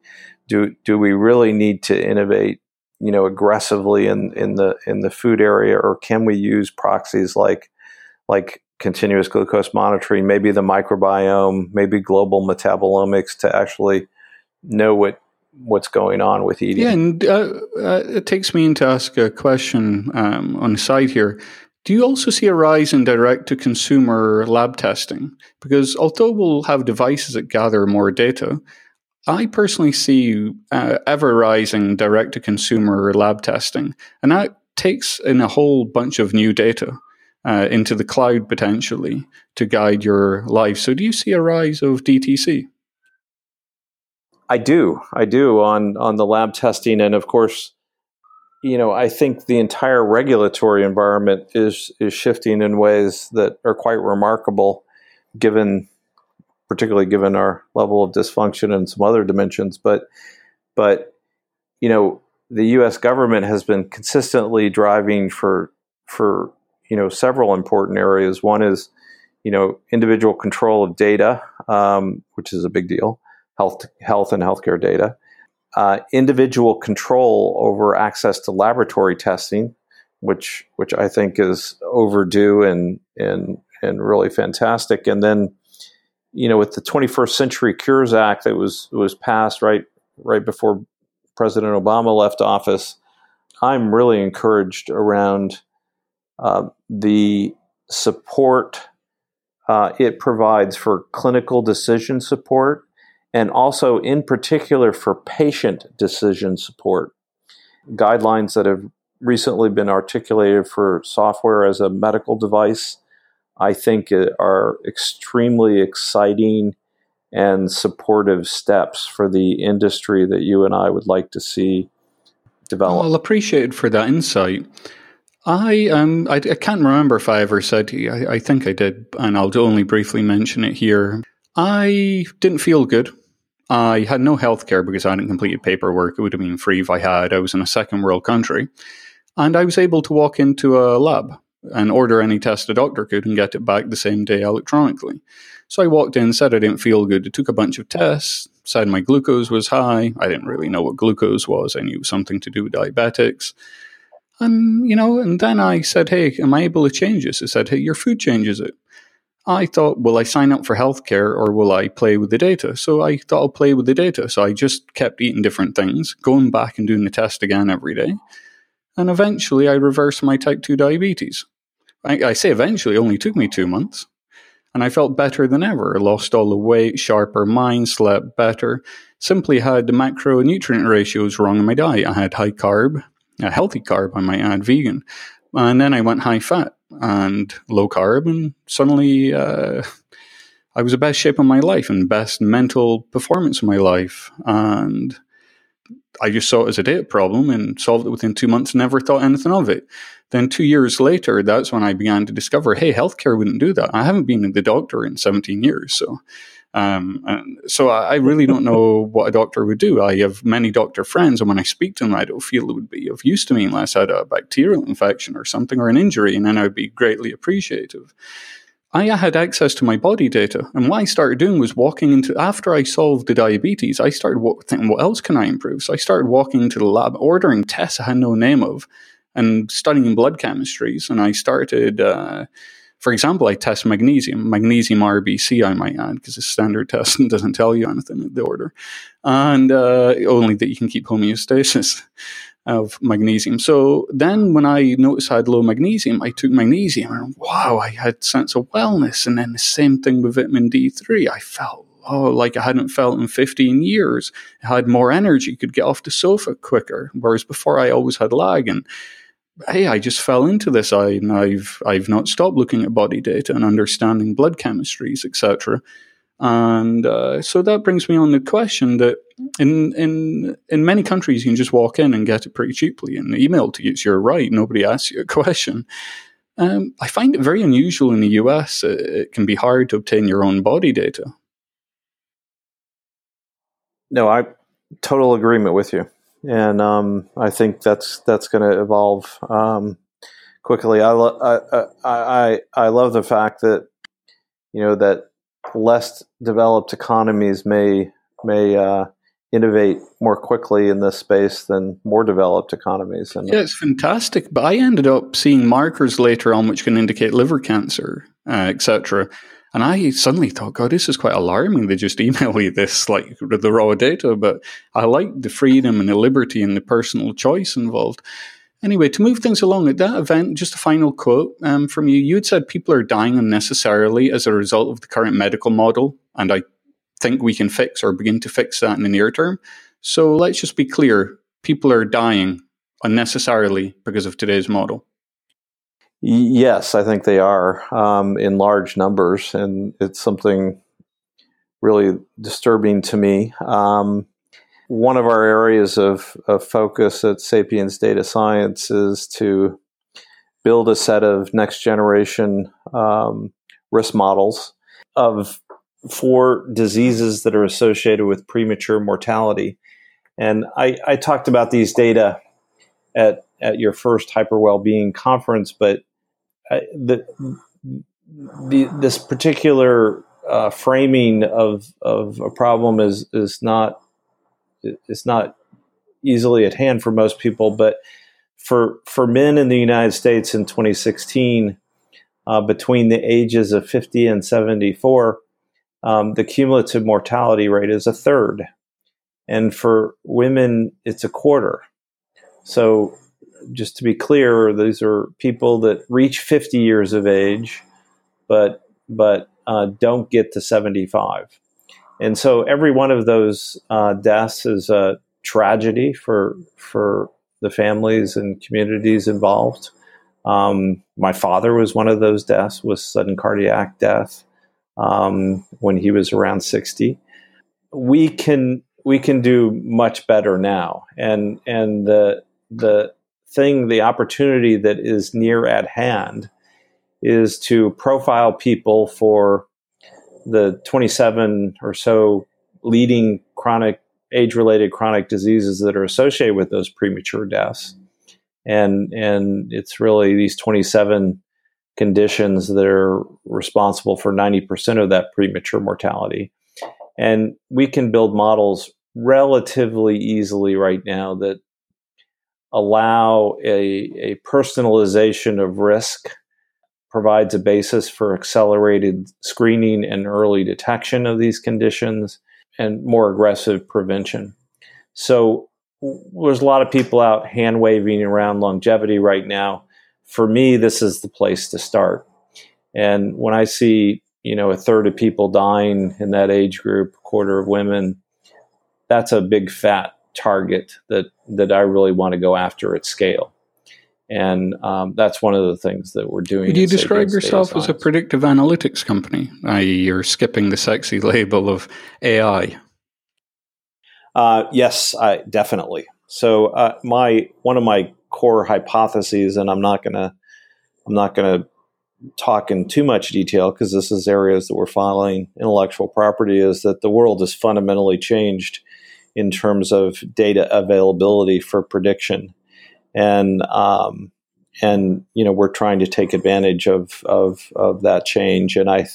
Speaker 3: Do do we really need to innovate, you know, aggressively in, in the in the food area, or can we use proxies like like continuous glucose monitoring, maybe the microbiome, maybe global metabolomics to actually know what what's going on with eating.
Speaker 2: Yeah, and uh, uh, it takes me in to ask a question um, on the side here. Do you also see a rise in direct to consumer lab testing? Because although we'll have devices that gather more data, I personally see uh, ever rising direct to consumer lab testing, and that takes in a whole bunch of new data uh, into the cloud potentially to guide your life. So, do you see a rise of DTC?
Speaker 3: I do. I do on on the lab testing, and of course, you know, I think the entire regulatory environment is is shifting in ways that are quite remarkable, given particularly given our level of dysfunction and some other dimensions. But but you know, the U.S. government has been consistently driving for for you know several important areas. One is you know individual control of data, um, which is a big deal, health health and healthcare data. Uh, individual control over access to laboratory testing, which which I think is overdue and and and really fantastic. And then, you know, with the 21st Century Cures Act that was was passed right right before President Obama left office, I'm really encouraged around uh, the support uh, it provides for clinical decision support and also, in particular, for patient decision support. Guidelines that have recently been articulated for software as a medical device, I think, uh, are extremely exciting and supportive steps for the industry that you and I would like to see develop.
Speaker 2: Well, appreciated for that insight. I um I, I, can't remember if I ever said. I, I, think I did, and I'll only briefly mention it here. I didn't feel good I had no health care because I hadn't completed paperwork. It would have been free if I had. I was in a second world country. And I was able to walk into a lab and order any test a doctor could and get it back the same day electronically. So I walked in, said I didn't feel good. Took a bunch of tests, said my glucose was high. I didn't really know what glucose was. I knew it was something to do with diabetics. And, you know, and then I said, hey, am I able to change this? I said, hey, your food changes it. I thought, will I sign up for healthcare or will I play with the data? So I thought I'll play with the data. So I just kept eating different things, going back and doing the test again every day. And eventually I reversed my type 2 diabetes. I, I say eventually, only took me two months. And I felt better than ever. I lost all the weight, sharper mind, slept better. Simply had the macronutrient ratios wrong in my diet. I had high carb, a healthy carb, I might add, vegan. And then I went high fat and low carb, and suddenly uh, I was the best shape of my life and best mental performance of my life. And I just saw it as a data problem and solved it within two months, never thought anything of it. Then two years later, that's when I began to discover, hey, healthcare wouldn't do that. I haven't been to the doctor in 17 years. So um, and so I, really don't know what a doctor would do. I have many doctor friends, and when I speak to them, I don't feel it would be of use to me unless I had a bacterial infection or something or an injury, and then I would be greatly appreciative. I had access to my body data, and what I started doing was walking into. After I solved the diabetes, I started thinking, what else can I improve? So I started walking into the lab, ordering tests I had no name of, and studying blood chemistries, and I started. Uh, for example, I test magnesium, magnesium RBC, I might add, because it's standard test and doesn't tell you anything in the order, and uh, only that you can keep homeostasis of magnesium. So then when I noticed I had low magnesium, I took magnesium and wow, I had sense of wellness. And then the same thing with vitamin D3. I felt oh, like I hadn't felt in 15 years. I had more energy, could get off the sofa quicker. Whereas before I always had lag. And hey, I just fell into this. I, I've I've not stopped looking at body data and understanding blood chemistries, etc. And uh, so that brings me on the question that in in in many countries you can just walk in and get it pretty cheaply and email to you. It's your right. Nobody asks you a question. Um, I find it very unusual in the US. It can be hard to obtain your own body data.
Speaker 3: No, I total agreement with you and um, I think that's that's going to evolve um, quickly. I, lo- I, I I love the fact that you know that less developed economies may may uh, innovate more quickly in this space than more developed economies.
Speaker 2: And yeah, it's fantastic. But I ended up seeing markers later on which can indicate liver cancer, uh, etc. And I suddenly thought, God, this is quite alarming. They just email you this, like the raw data. But I like the freedom and the liberty and the personal choice involved. Anyway, to move things along at that event, just a final quote um, from you. You had said people are dying unnecessarily as a result of the current medical model. And I think we can fix or begin to fix that in the near term. So let's just be clear people are dying unnecessarily because of today's model.
Speaker 3: Yes, I think they are um, in large numbers, and it's something really disturbing to me. Um, one of our areas of, of, focus at Sapiens Data Science is to build a set of next generation um, risk models of for diseases that are associated with premature mortality. And I, I talked about these data at, at your first hyper well-being conference, but the, this particular uh, framing of of a problem is is not is not easily at hand for most people, but for for men in the United States in 2016, uh, between the ages of 50 and 74, um, the cumulative mortality rate is a third, and for women, it's a quarter. So just to be clear, these are people that reach 50 years of age, but but uh, don't get to 75. And so every one of those uh, deaths is a tragedy for for the families and communities involved. Um, my father was one of those deaths with sudden cardiac death um, when he was around 60. We can we can do much better now, and and the the thing, the opportunity that is near at hand is to profile people for the 27 or so leading chronic age-related chronic diseases that are associated with those premature deaths. And and it's really these 27 conditions that are responsible for 90% of that premature mortality. And we can build models relatively easily right now that allow a, a personalization of risk, provides a basis for accelerated screening and early detection of these conditions, and more aggressive prevention. So there's a lot of people out hand waving around longevity right now. For me, this is the place to start. And when I see, you know, a third of people dying in that age group, a quarter of women, that's a big fat target that that I really want to go after at scale. And um, that's one of the things that we're doing.
Speaker 2: Would you describe yourself as a predictive analytics company? I.e., you're skipping the sexy label of AI.
Speaker 3: Uh, yes, I, definitely. So uh, my one of my core hypotheses, and I'm not gonna I'm not gonna talk in too much detail because this is areas that we're filing intellectual property, is that the world has fundamentally changed in terms of data availability for prediction, and um, and you know we're trying to take advantage of of, of that change, and I,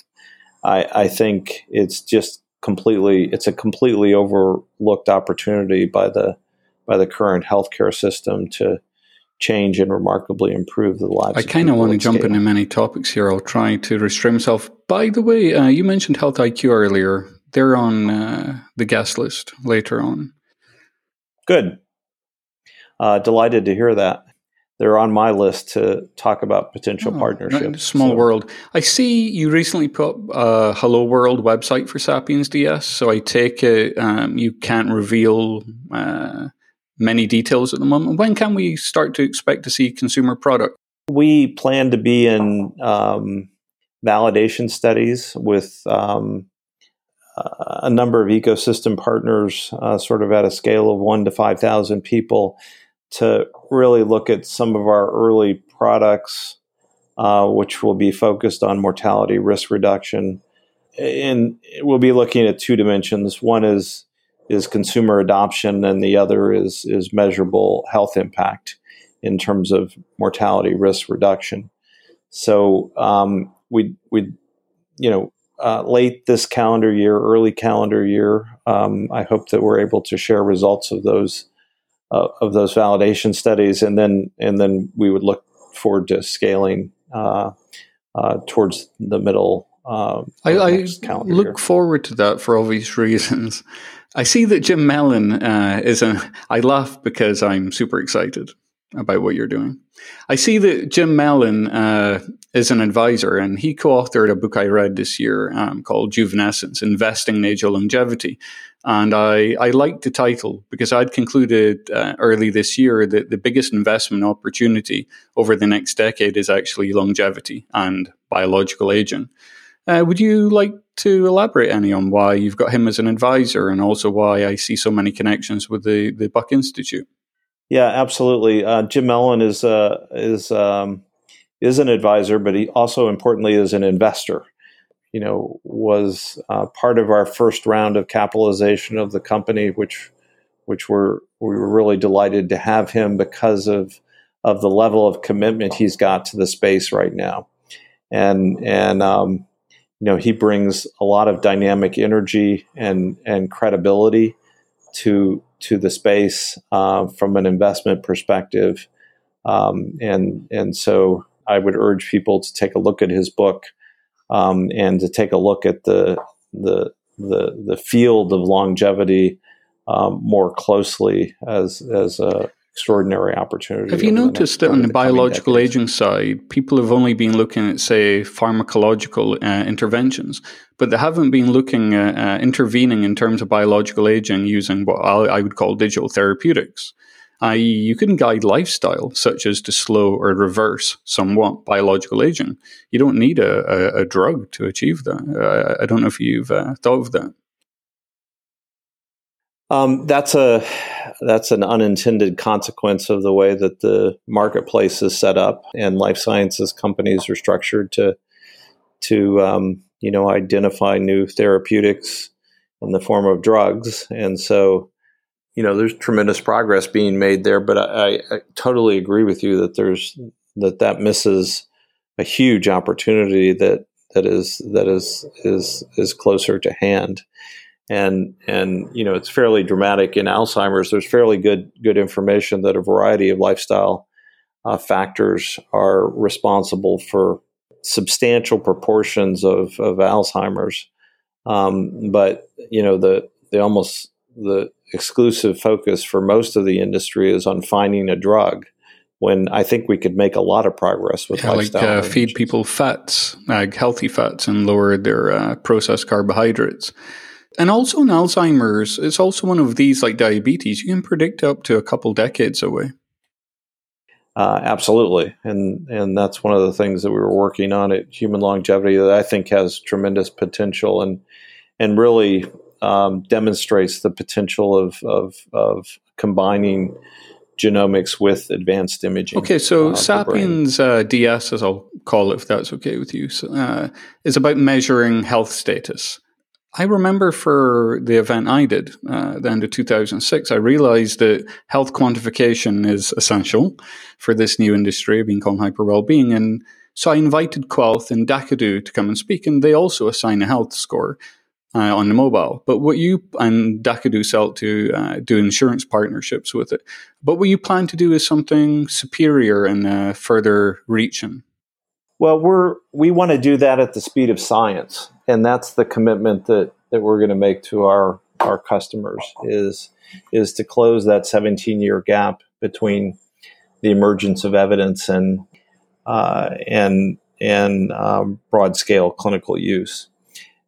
Speaker 3: I I think it's just completely it's a completely overlooked opportunity by the by the current healthcare system to change and remarkably improve the lives.
Speaker 2: I kind of want to jump into many topics here. I'll try to restrain myself. By the way, uh, you mentioned Health IQ earlier they're on uh, the guest list later on.
Speaker 3: Good. Uh, delighted to hear that. They're on my list to talk about potential oh, partnerships.
Speaker 2: Small so. world. I see you recently put a Hello World website for Sapiens DS, so I take it um, you can't reveal uh, many details at the moment. When can we start to expect to see consumer product?
Speaker 3: We plan to be in um, validation studies with um, a number of ecosystem partners, uh, sort of at a scale of one to 5,000 people, to really look at some of our early products, uh, which will be focused on mortality risk reduction. And we'll be looking at two dimensions. One is is consumer adoption, and the other is is measurable health impact in terms of mortality risk reduction. So um, we we you know uh, late this calendar year, early calendar year. Um, I hope that we're able to share results of those uh, of those validation studies, and then and then we would look forward to scaling uh, uh towards the middle. Um,
Speaker 2: I, I look year. forward to that for obvious reasons. I see that Jim Mellon uh, is a. I laugh because I'm super excited about what you're doing. I see that Jim Mellon uh, is an advisor, and he co-authored a book I read this year um, called "Juvenescence: Investing in Age Longevity." And I, I liked the title because I'd concluded uh, early this year that the biggest investment opportunity over the next decade is actually longevity and biological aging. Uh, would you like to elaborate any on why you've got him as an advisor and also why I see so many connections with the, the Buck Institute?
Speaker 3: Yeah, absolutely. Uh, Jim Mellon is uh, is um, is an advisor, but he also importantly is an investor. You know, was uh, part of our first round of capitalization of the company, which which we're we were really delighted to have him because of of the level of commitment he's got to the space right now, and and um, you know he brings a lot of dynamic energy and and credibility to to the space uh, from an investment perspective, um, and and so I would urge people to take a look at his book um, and to take a look at the the the, the field of longevity um, more closely as as a extraordinary opportunity.
Speaker 2: Have you noticed that on the, biological aging side, people have only been looking at, say, pharmacological uh, interventions, but they haven't been looking at uh, intervening in terms of biological aging using what I would call digital therapeutics. I.e., you can guide lifestyle, such as to slow or reverse somewhat biological aging. You don't need a, a, a drug to achieve that. Uh, I don't know if you've uh, thought of that.
Speaker 3: Um, that's a that's an unintended consequence of the way that the marketplace is set up and life sciences companies are structured to to um, you know identify new therapeutics in the form of drugs. And so, you know, there's tremendous progress being made there. But I, I totally agree with you that there's that that misses a huge opportunity that that is that is is is closer to hand and and you know it's fairly dramatic in Alzheimer's. There's fairly good good information that a variety of lifestyle uh, factors are responsible for substantial proportions of of Alzheimer's. Um, but you know the the almost the exclusive focus for most of the industry is on finding a drug when I think we could make a lot of progress with yeah,
Speaker 2: like uh, feed people fats, like healthy fats, and lower their uh, processed carbohydrates. And also in Alzheimer's, it's also one of these like diabetes. You can predict up to a couple decades away.
Speaker 3: Uh, absolutely, and and that's one of the things that we were working on at Human Longevity that I think has tremendous potential and and really um, demonstrates the potential of of, of combining genomics with advanced imaging.
Speaker 2: Okay, so uh, Sapiens uh, DS, as I'll call it, if that's okay with you, so, uh, is about measuring health status. I remember for the event I did, uh, the end of 2006, I realized that health quantification is essential for this new industry being called hyper well-being. And so I invited Qualth and dacadoo to come and speak, and they also assign a health score uh, on the mobile. But what you and dacadoo sell to uh, do insurance partnerships with it. But what you plan to do is something superior and uh, further reaching.
Speaker 3: Well, we're we want to do that at the speed of science, and that's the commitment that that we're going to make to our our customers is is to close that 17 year gap between the emergence of evidence and uh, and and um, broad scale clinical use.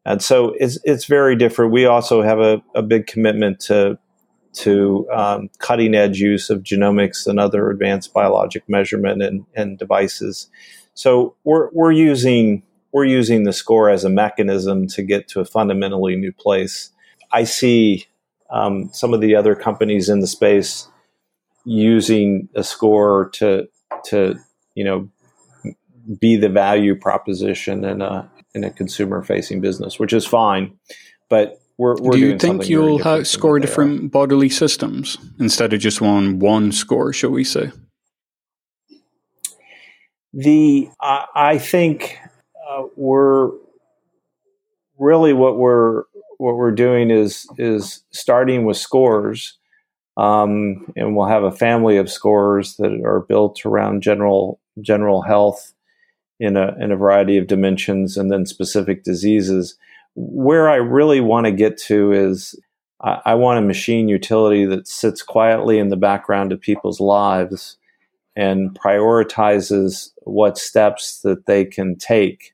Speaker 3: And so it's it's very different. We also have a, a big commitment to to um, cutting edge use of genomics and other advanced biologic measurement and, and devices so we're we're using we're using the score as a mechanism to get to a fundamentally new place. I see um, some of the other companies in the space using a score to to you know be the value proposition in a in a consumer facing business, which is fine. But we're, we're
Speaker 2: do you think you'll score different bodily systems instead of just one one score, shall we say?
Speaker 3: The I, I think uh, we're really what we're what we're doing is is starting with scores, um, and we'll have a family of scores that are built around general general health in a in a variety of dimensions, and then specific diseases. Where I really want to get to is I, I want a machine utility that sits quietly in the background of people's lives and prioritizes what steps that they can take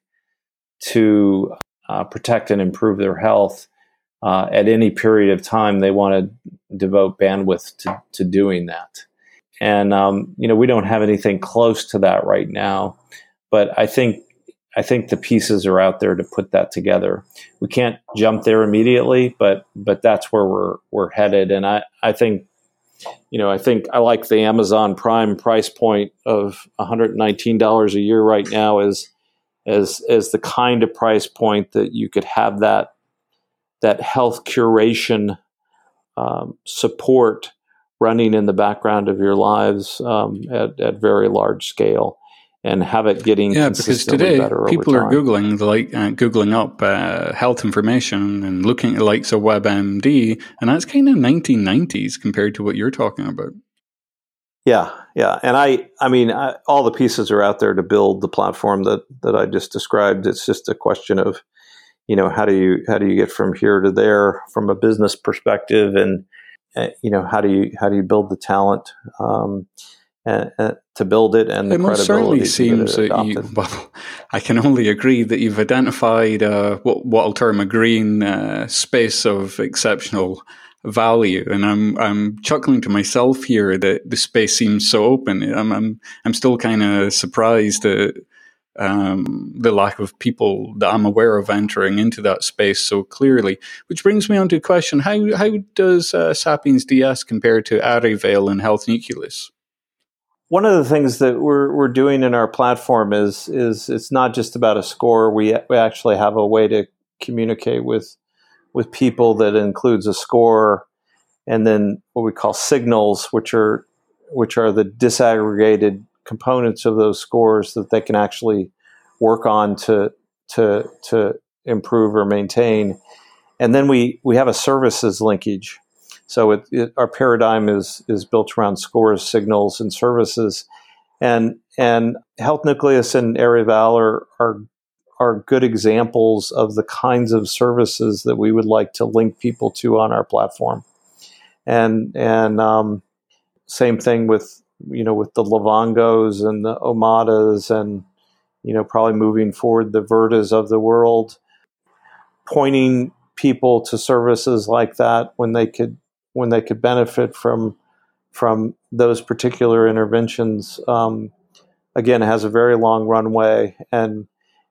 Speaker 3: to uh, protect and improve their health uh, at any period of time they want to devote bandwidth to, to doing that. And um, you know we don't have anything close to that right now, but I think I think the pieces are out there to put that together. We can't jump there immediately, but but that's where we're we're headed. And I, I think you know, I think I like the Amazon Prime price point of $119 a year right now as as as the kind of price point that you could have that that health curation um, support running in the background of your lives um, at, at very large scale and have it getting yeah because today
Speaker 2: people are googling like uh, googling up uh, health information and looking at likes of WebMD, and that's kind of 1990s compared to what you're talking about.
Speaker 3: Yeah, yeah, and I, I mean, I, all the pieces are out there to build the platform that that I just described. It's just a question of, you know, how do you how do you get from here to there from a business perspective, and uh, you know, how do you how do you build the talent? Um, uh, to build it and
Speaker 2: it most certainly seems that you well i can only agree that you've identified uh, what, what i'll term a green uh, space of exceptional value and i'm i'm chuckling to myself here that the space seems so open i'm i'm, I'm still kind of surprised at um, the lack of people that I'm aware of entering into that space so clearly. Which brings me on to a question: How how does uh, Sapiens DS compare to Arivale and Health Nucleus?
Speaker 3: One of the things that we're we're doing in our platform is is it's not just about a score. We we actually have a way to communicate with with people that includes a score and then what we call signals, which are which are the disaggregated components of those scores that they can actually work on to to to improve or maintain. And then we we have a services linkage. So it, it, our paradigm is is built around scores, signals, and services. And and Health Nucleus and Arivale are, are are good examples of the kinds of services that we would like to link people to on our platform. And and um, same thing with you know with the Livongos and the Omadas and you know probably moving forward the Virtas of the world, pointing people to services like that when they could when they could benefit from from those particular interventions. Um, again, has a very long runway and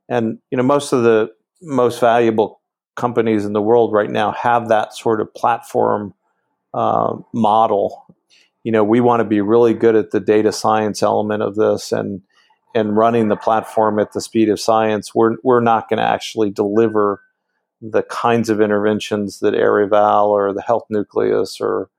Speaker 3: and you know most of the most valuable companies in the world right now have that sort of platform uh, model. You know, we want to be really good at the data science element of this and and running the platform at the speed of science. We're we're not going to actually deliver the kinds of interventions that Arivale or the Health Nucleus or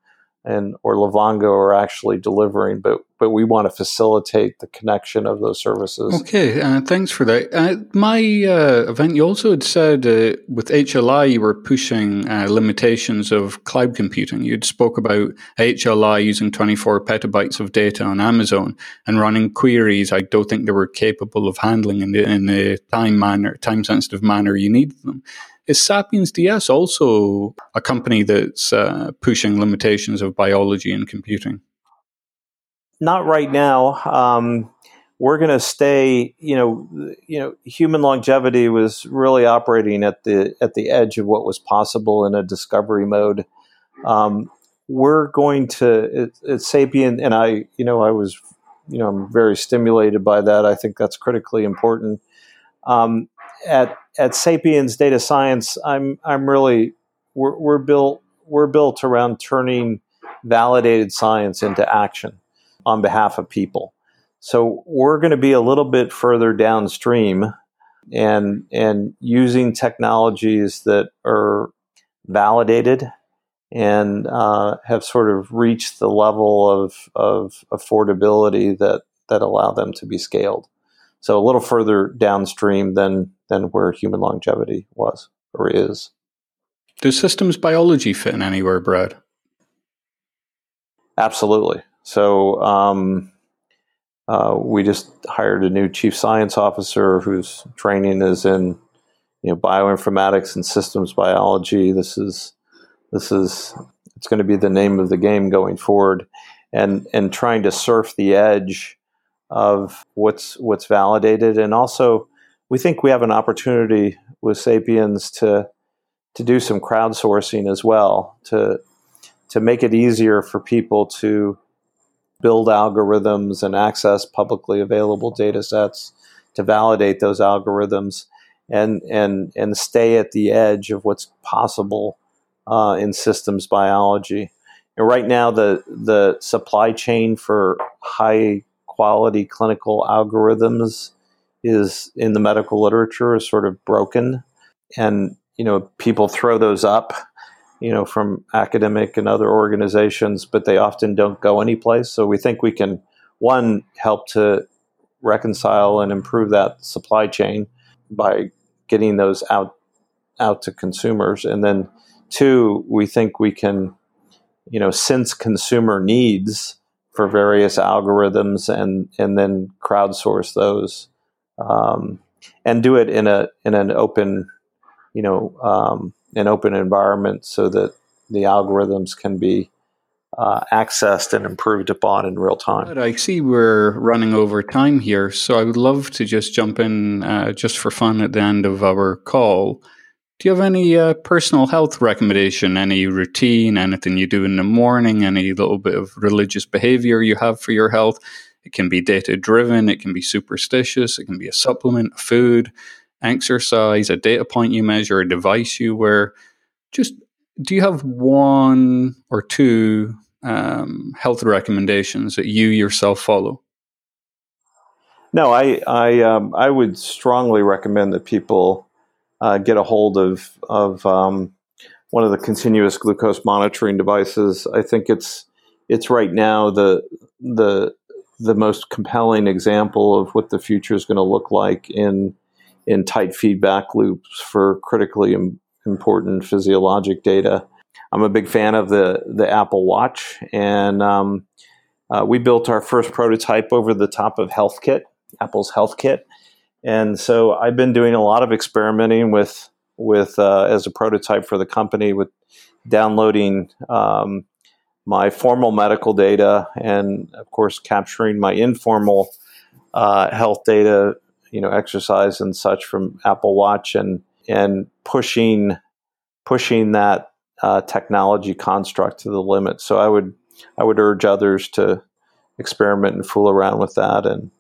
Speaker 3: and or Livongo are actually delivering, but but we want to facilitate the connection of those services.
Speaker 2: Okay, uh, thanks for that. Uh, my uh, event, you also had said uh, with HLI you were pushing uh, limitations of cloud computing. You'd spoke about HLI using 24 petabytes of data on Amazon and running queries. I don't think they were capable of handling in the, in the time manner, time sensitive manner you need them. Is Sapiens DS also a company that's uh, pushing limitations of biology and computing?
Speaker 3: Not right now. Um, we're going to stay. You know, you know, human longevity was really operating at the at the edge of what was possible in a discovery mode. Um, we're going to at, Sapien, and I, you know, I was, you know, I'm very stimulated by that. I think that's critically important. Um, at at Sapiens Data Science, I'm I'm really we're, we're built we're built around turning validated science into action on behalf of people. So we're going to be a little bit further downstream and and using technologies that are validated and uh, have sort of reached the level of, of affordability that that allow them to be scaled. So a little further downstream than than where human longevity was or is.
Speaker 2: Does systems biology fit in anywhere, Brad?
Speaker 3: Absolutely. So um, uh, we just hired a new chief science officer whose training is in you know bioinformatics and systems biology. This is this is it's going to be the name of the game going forward, and and trying to surf the edge of what's what's validated, and also we think we have an opportunity with Sapiens to to do some crowdsourcing as well to to make it easier for people to build algorithms and access publicly available data sets to validate those algorithms and and and stay at the edge of what's possible uh, in systems biology. And right now, the the supply chain for high quality clinical algorithms is in the medical literature is sort of broken. And you know people throw those up you know from academic and other organizations but they often don't go anyplace. So we think we can one help to reconcile and improve that supply chain by getting those out out to consumers. And then two we think we can you know sense consumer needs for various algorithms and and then crowdsource those um, and do it in a in an open you know um, an open environment so that the algorithms can be uh, accessed and improved upon in real time.
Speaker 2: I see we're running over time here, so I would love to just jump in uh, just for fun at the end of our call do you have any uh, personal health recommendation, any routine, anything you do in the morning, any little bit of religious behavior you have for your health? It can be data driven, it can be superstitious, it can be a supplement, food, exercise, a data point you measure, a device you wear. Just do you have one or two um, health recommendations that you yourself follow?
Speaker 3: No, I I um, I would strongly recommend that people uh, get a hold of of um, one of the continuous glucose monitoring devices. I think it's it's right now the the the most compelling example of what the future is going to look like in in tight feedback loops for critically Im- important physiologic data. I'm a big fan of the the Apple Watch, and um, uh, we built our first prototype over the top of HealthKit, Apple's HealthKit, and so I've been doing a lot of experimenting with with uh, as a prototype for the company with downloading um, my formal medical data and of course capturing my informal uh, health data, you know, exercise and such from Apple Watch and and pushing pushing that uh, technology construct to the limit. So I would I would urge others to experiment and fool around with that and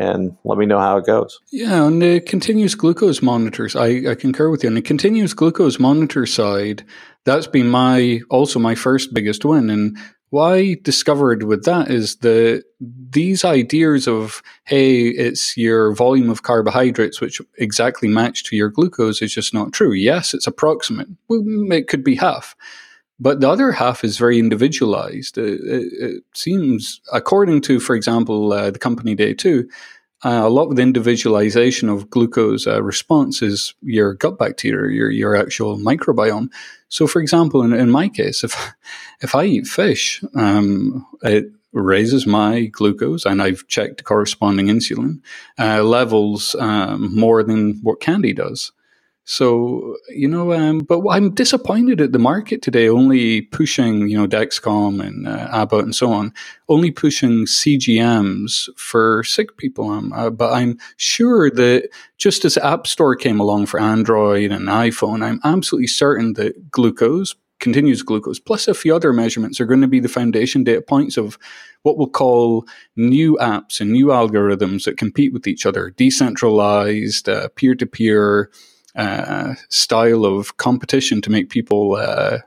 Speaker 3: and let me know how it goes.
Speaker 2: Yeah, on the uh, continuous glucose monitors, I, I concur with you. On the continuous glucose monitor side, that's been my also my first biggest win. And what I discovered with that is that these ideas of hey, it's your volume of carbohydrates which exactly match to your glucose is just not true. Yes, it's approximate. It could be half. But the other half is very individualized. It, it, it seems, according to, for example, uh, the company DayTwo, uh, a lot of the individualization of glucose uh, response is your gut bacteria, your your actual microbiome. So, for example, in, in my case, if if I eat fish, um, it raises my glucose, and I've checked corresponding insulin uh, levels um, more than what candy does. So, you know, um, but I'm disappointed at the market today, only pushing, you know, Dexcom and uh, Abbott and so on, only pushing CGMs for sick people. Um, uh, but I'm sure that just as App Store came along for Android and iPhone, I'm absolutely certain that glucose, continuous glucose, plus a few other measurements are going to be the foundation data points of what we'll call new apps and new algorithms that compete with each other, decentralized, peer to peer uh, style of competition to make people uh,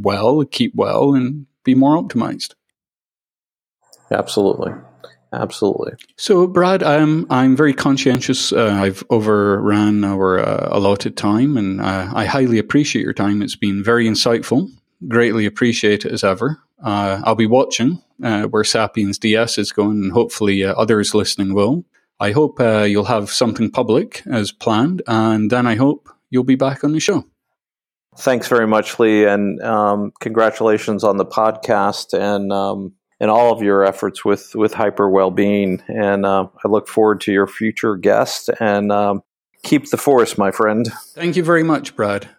Speaker 2: well, keep well, and be more optimized.
Speaker 3: Absolutely. Absolutely.
Speaker 2: So, Brad, I'm I'm very conscientious. Uh, I've overran our uh, allotted time, and uh, I highly appreciate your time. It's been very insightful. Greatly appreciate it as ever. Uh, I'll be watching uh, where Sapiens DS is going, and hopefully uh, others listening will. I hope uh, you'll have something public as planned, and then I hope you'll be back on the show.
Speaker 3: Thanks very much, Lee, and um, congratulations on the podcast and um, and all of your efforts with with hyper well-being. And uh, I look forward to your future guest. And um, keep the force, my friend.
Speaker 2: Thank you very much, Brad.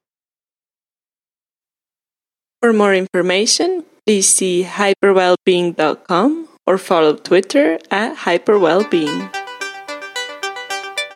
Speaker 1: For more information, please see hyperwellbeing.com or follow Twitter at hyperwellbeing.